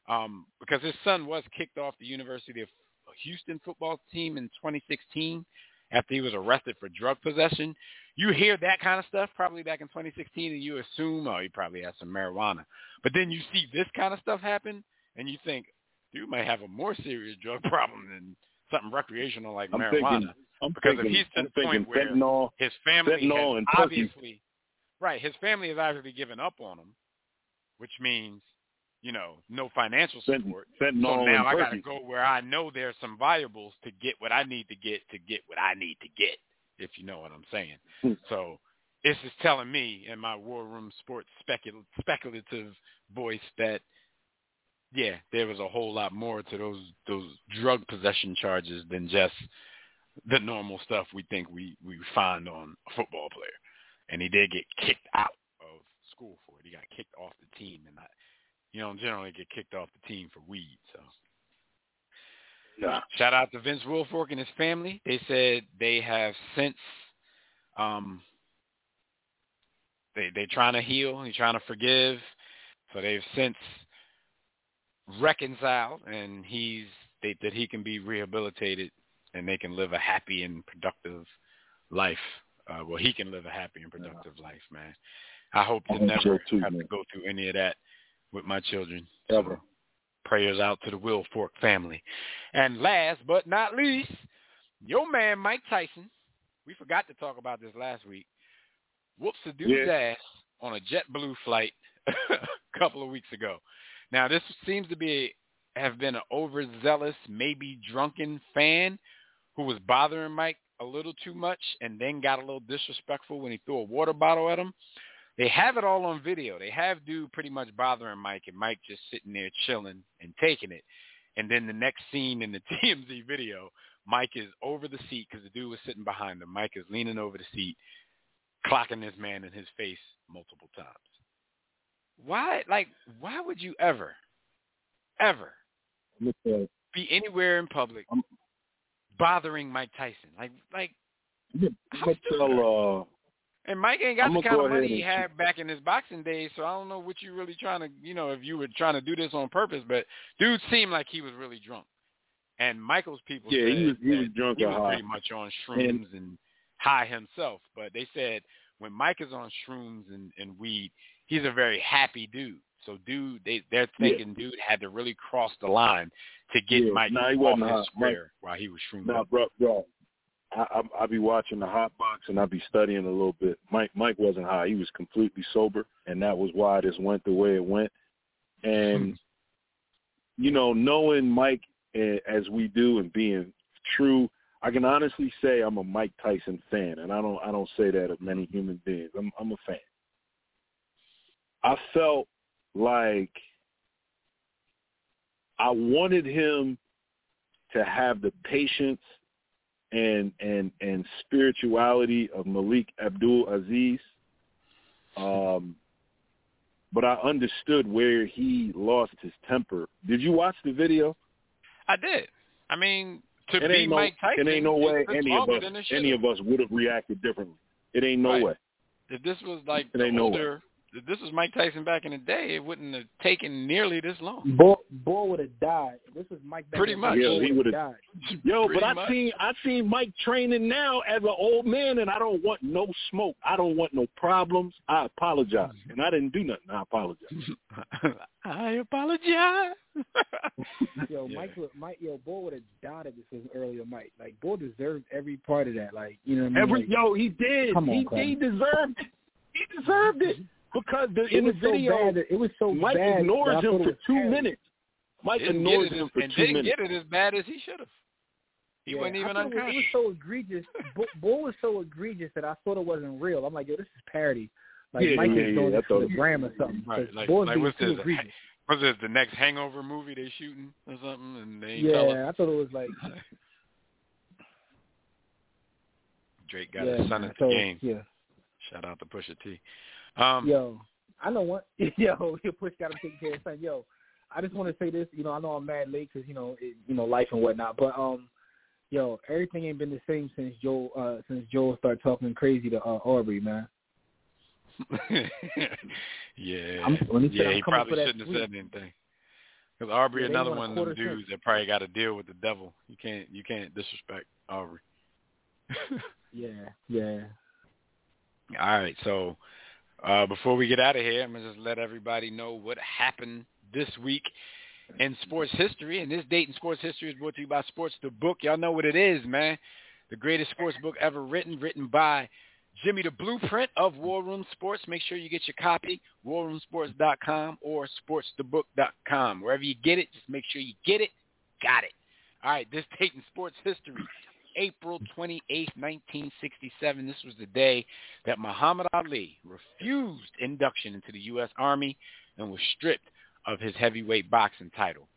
um, because his son was kicked off the University of Houston football team in 2016 after he was arrested for drug possession. You hear that kind of stuff probably back in 2016, and you assume, oh, he probably has some marijuana. But then you see this kind of stuff happen, and you think, dude might have a more serious drug problem than something recreational like I'm marijuana. thinking, I'm Because if thinking, he's to I'm the point where fentanyl. his family Fentanyl has and turkey. obviously, right, his family has obviously given up on him, which means, you know, no financial Fent- support. fentanyl So now I got to go where I know there's some valuables to get what I need to get to get what I need to get, if you know what I'm saying. Hmm. So this is telling me in my war room sports specul- speculative voice that, yeah, there was a whole lot more to those those drug possession charges than just the normal stuff we think we we find on a football player. And he did get kicked out of school for it. He got kicked off the team, and I, you don't generally get kicked off the team for weed. So Nah. shout out to Vince Wilfork and his family. They said they have since um they they trying to heal, they trying to forgive. So they've since reconciled and he's they, that he can be rehabilitated and they can live a happy and productive life. Uh, well, he can live a happy and productive life, man. I hope to I never so too, have to go through any of that with my children. Ever. Prayers out to the Wilfork family. And last but not least, your man Mike Tyson. We forgot to talk about this last week. Whoops a dude's Yeah. ass on a JetBlue flight a couple of weeks ago. Now this seems to be have been an overzealous, maybe drunken fan who was bothering Mike a little too much and then got a little disrespectful when he threw a water bottle at him. They have it all on video. They have dude pretty much bothering Mike and Mike just sitting there chilling and taking it. And then the next scene in the TMZ video, Mike is over the seat because the dude was sitting behind him. Mike is leaning over the seat, clocking this man in his face multiple times. why like why would you ever, ever I'm gonna tell- be anywhere in public bothering Mike Tyson? Like like How tell. Uh, and Mike ain't got I'm the kind go of money he and had back in his boxing days, so I don't know what you really trying to, you know, if you were trying to do this on purpose. But dude seemed like he was really drunk, and Michael's people Yeah, he was- he was drunk He was high. pretty much on shrooms and high himself. But they said when Mike is on shrooms and, and weed, he's a very happy dude. So dude, they they're Yeah. thinking dude had to really cross the line to get Yeah, Mike nah, he off his square while he was shroomed Nah, bro, bro. I, I I be watching the hot box and I be studying a little bit. Mike Mike wasn't high; he was completely sober, and that was why this went the way it went. And mm-hmm. you know, knowing Mike as we do and being true, I can honestly say I'm a Mike Tyson fan, and I don't I don't say that of many human beings. I'm I'm a fan. I felt like I wanted him to have the patience and and and spirituality of Malik Abdul Aziz. Um, but I understood where he lost his temper. Did you watch the video? I did. I mean, to it be ain't no, Mike Tyson, it ain't no way any of us any of us would have reacted differently. It ain't no Right. way. If this was like It the older, if this was Mike Tyson back in the day, it wouldn't have taken nearly this long. Boy, boy would have died. This was Mike. back Pretty in much. Yeah, he would've would've- died. Yo, Pretty but I much. seen I seen Mike training now as an old man, and I don't want no smoke. I don't want no problems. I apologize, and I didn't do nothing. I apologize. I apologize. Yo, Yeah. Mike, would- Mike, yo, Boy would have died if this was earlier. Mike, like Boy deserved every part of that. Like, you know what I mean? Every Like, yo, he did. Come on, he, Clem. he deserved it. He deserved it mm-hmm. Because the, it in the was so video, bad. It was so Mike bad. ignores him for two bad. minutes. Mike didn't ignores get it him as, for and two didn't minutes. get it as bad as he should have. He Yeah, wasn't even thought it was, it was so egregious. Bo, Bo was so egregious that I thought it wasn't real. I'm like, yo, this is parody. Like Yeah, Mike yeah, is doing yeah, I for thought the it gram or something. Right, like- Bo's like what's too this, egregious. Was this the next Hangover movie they shooting or something? And they ain't tell us. Yeah, I thought it was like, Drake got yeah, his son man. at the so, game. Yeah, Shout out to Pusha T. Um, yo, I know what. Yo, your push got to take care of son. Yo, I just want to say this. You know, I know I'm mad late because you know, it, you know, life and whatnot. But um, yo, everything ain't been the same since Joe uh since Joel started talking crazy to uh, Aubrey, man. yeah, I'm- yeah, I'm he probably shouldn't have said anything. Because Aubrey, Yeah, another one of them quarter cent. dudes that probably got to deal with the devil. You can't, you can't disrespect Aubrey. Yeah, yeah. All right, so uh, before we get out of here, I'm gonna just let everybody know what happened this week in sports history. And this date in sports history is brought to you by Sports the Book. Y'all know what it is, man. The greatest sports book ever written, written by Jimmy the Blueprint of War Room Sports. Make sure you get your copy, warroomsports.com or sportsthebook.com. Wherever you get it, just make sure you get it. Got it. All right, this date in sports history. April 28, 1967. This was the day that Muhammad Ali refused induction into the U.S. Army and was stripped of his heavyweight boxing title.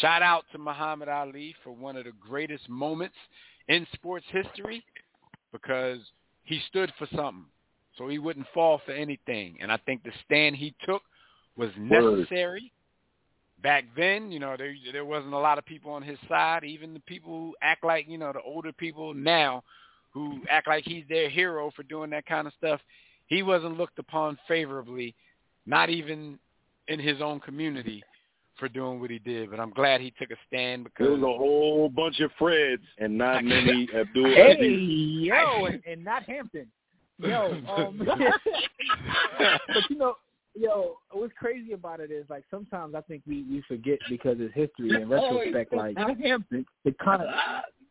Shout out to Muhammad Ali for one of the greatest moments in sports history because he stood for something. So he wouldn't fall for anything. And I think the stand he took was necessary. Back then, you know, there there wasn't a lot of people on his side. Even the people who act like, you know, the older people now who act like he's their hero for doing that kind of stuff, he wasn't looked upon favorably, not even in his own community for doing what he did. But I'm glad he took a stand because There was a whole bunch of Freds and not many Abdul Hey, Aziz. yo, and, and not Hampton. Yo, um, but you know, yo, what's crazy about it is like sometimes I think we we forget because it's history. In retrospect, like Hampton. the kind of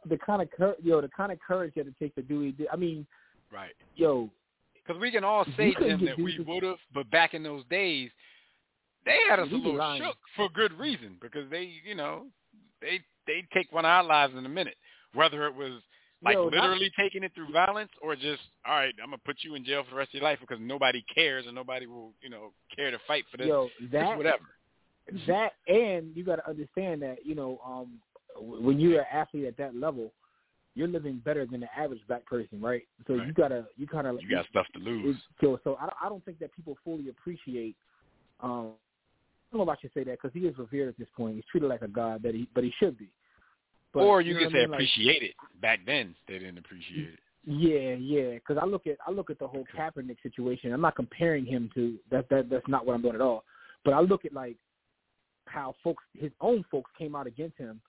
the kind of cur- yo the kind of courage that it takes to do it. I mean, right. yo, Because we can all say to couldn't him get that we Jesus- would have, but back in those days, they had us a We be little lying. shook for good reason because they, you know, they they take one of our lives in a minute, whether it was like yo, not- literally taking it through violence or just all right, I'm gonna put you in jail for the rest of your life because nobody cares and nobody will, you know, care to fight for this. yo, that whatever. that and you got to understand that you know um when you're an athlete at that level you're living better than the average black person right so you gotta you kind of You got stuff to lose. so so I, don't- I don't think that people fully appreciate Um, I don't know if I should say that because he is revered at this point. He's treated like a god that he, but he should be. But, or you, know could say I mean? Like, appreciate it. Back then, they didn't appreciate it. Yeah, yeah. Because I look at I look at the whole Kaepernick situation. I'm not comparing him to that. That that's not what I'm doing at all. But I look at like how folks, his own folks, came out against him,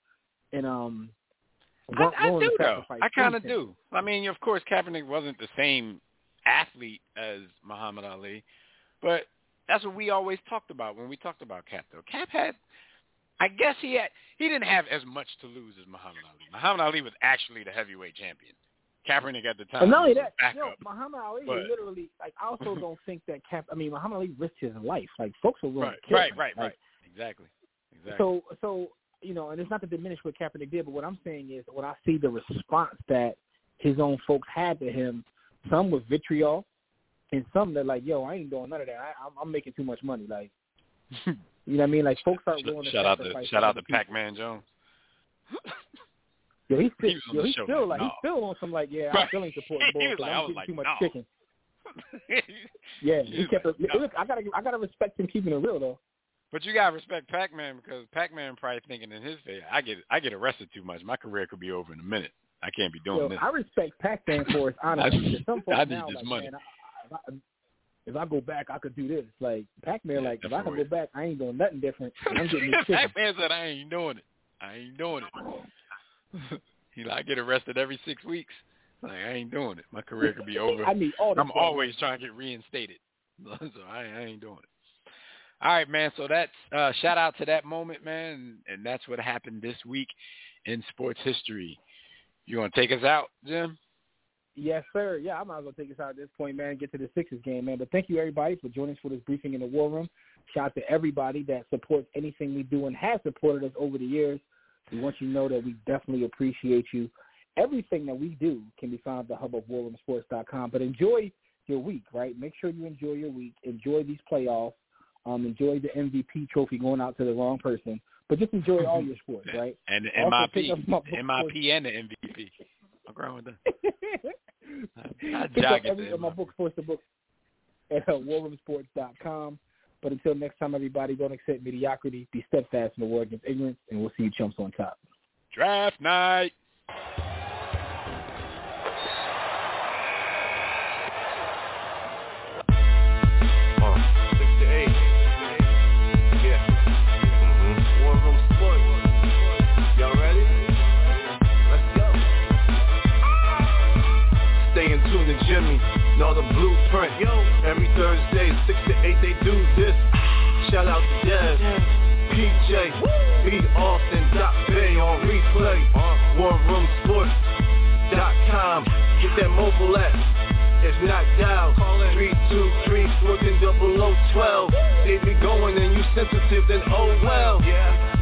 and um, I, I do though. I kind of do. I mean, of course, Kaepernick wasn't the same athlete as Muhammad Ali, but that's what we always talked about when we talked about Cap. Though Cap had, I guess he had, he didn't have as much to lose as Muhammad Ali. Muhammad Ali was actually the heavyweight champion. Kaepernick at the time. And not only that, know. Muhammad Ali but- literally like I also don't think that Cap. I mean, Muhammad Ali risked his life. Like folks were willing right, to kill right, him. right, Like, right. Exactly. Exactly. So, so you know, and it's not to diminish what Kaepernick did, but what I'm saying is when I see the response that his own folks had to him, some with vitriol, and some that like, yo, I ain't doing none of that. I, I'm, I'm making too much money. Like, you know what I mean? Like, folks aren't willing to shout out to shout out to. Pac-Man Jones. Yo, he's still, He yo, he's still like, like he's still on some like, yeah, Right. I'm still supporting He like, I I'm was getting like, too much no. chicken. Yeah, he He's kept like, it. no. Look, I gotta, I gotta respect him keeping it real though. But you gotta respect Pac-Man because Pac-Man probably thinking in his face, I get I get arrested too much. My career could be over in a minute. I can't be doing Yo, this. I respect Pac-Man for his honesty. I- There's Some I need now this like, money. man, I, I, if I go back, I could do this. Like Pac-Man, Yeah, like if I could definitely. go back, I ain't doing nothing different. I'm getting this chicken. Pac-Man said I ain't doing it. I ain't doing it. he like I get arrested every six weeks. Like I ain't doing it. My career could be over. I need all. I'm always trying to get reinstated. so I, I ain't doing it. All right, man. So that's uh, shout out to that moment, man, and that's what happened this week in sports history. You want to take us out, Jim? Yes, sir. Yeah, I might as well take us out at this point, man. Get to the Sixers game, man. But thank you, everybody, for joining us for this briefing in the War Room. Shout out to everybody that supports anything we do and has supported us over the years. We want you to know that we definitely appreciate you. Everything that we do can be found at the hub of warroomsports.com. But enjoy your week, right? Make sure you enjoy your week. Enjoy these playoffs. Um, enjoy the MVP trophy going out to the wrong person. But just enjoy all your sports, right? And pick MIP, up my book MIP, and the MVP. I'm growing with that. I Pick jog up it every my books, sports, the books at uh, warroomsports.com. But until next time, everybody, don't accept mediocrity. Be steadfast in the war against ignorance, and we'll see you chumps on top. Draft night. Know the blueprint. Yo. Every Thursday, six to eight, they do this. Shout out to Dev. PJ, B. Austin, Doc Bay on replay. WarRoomSports.com. Get that mobile app. If not dial, 323 14 0012. They be going and you sensitive, then oh well. Yeah.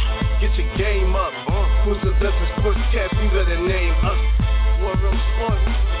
get your game up. Who's the best in sportscast? You better name us. War Room Sports.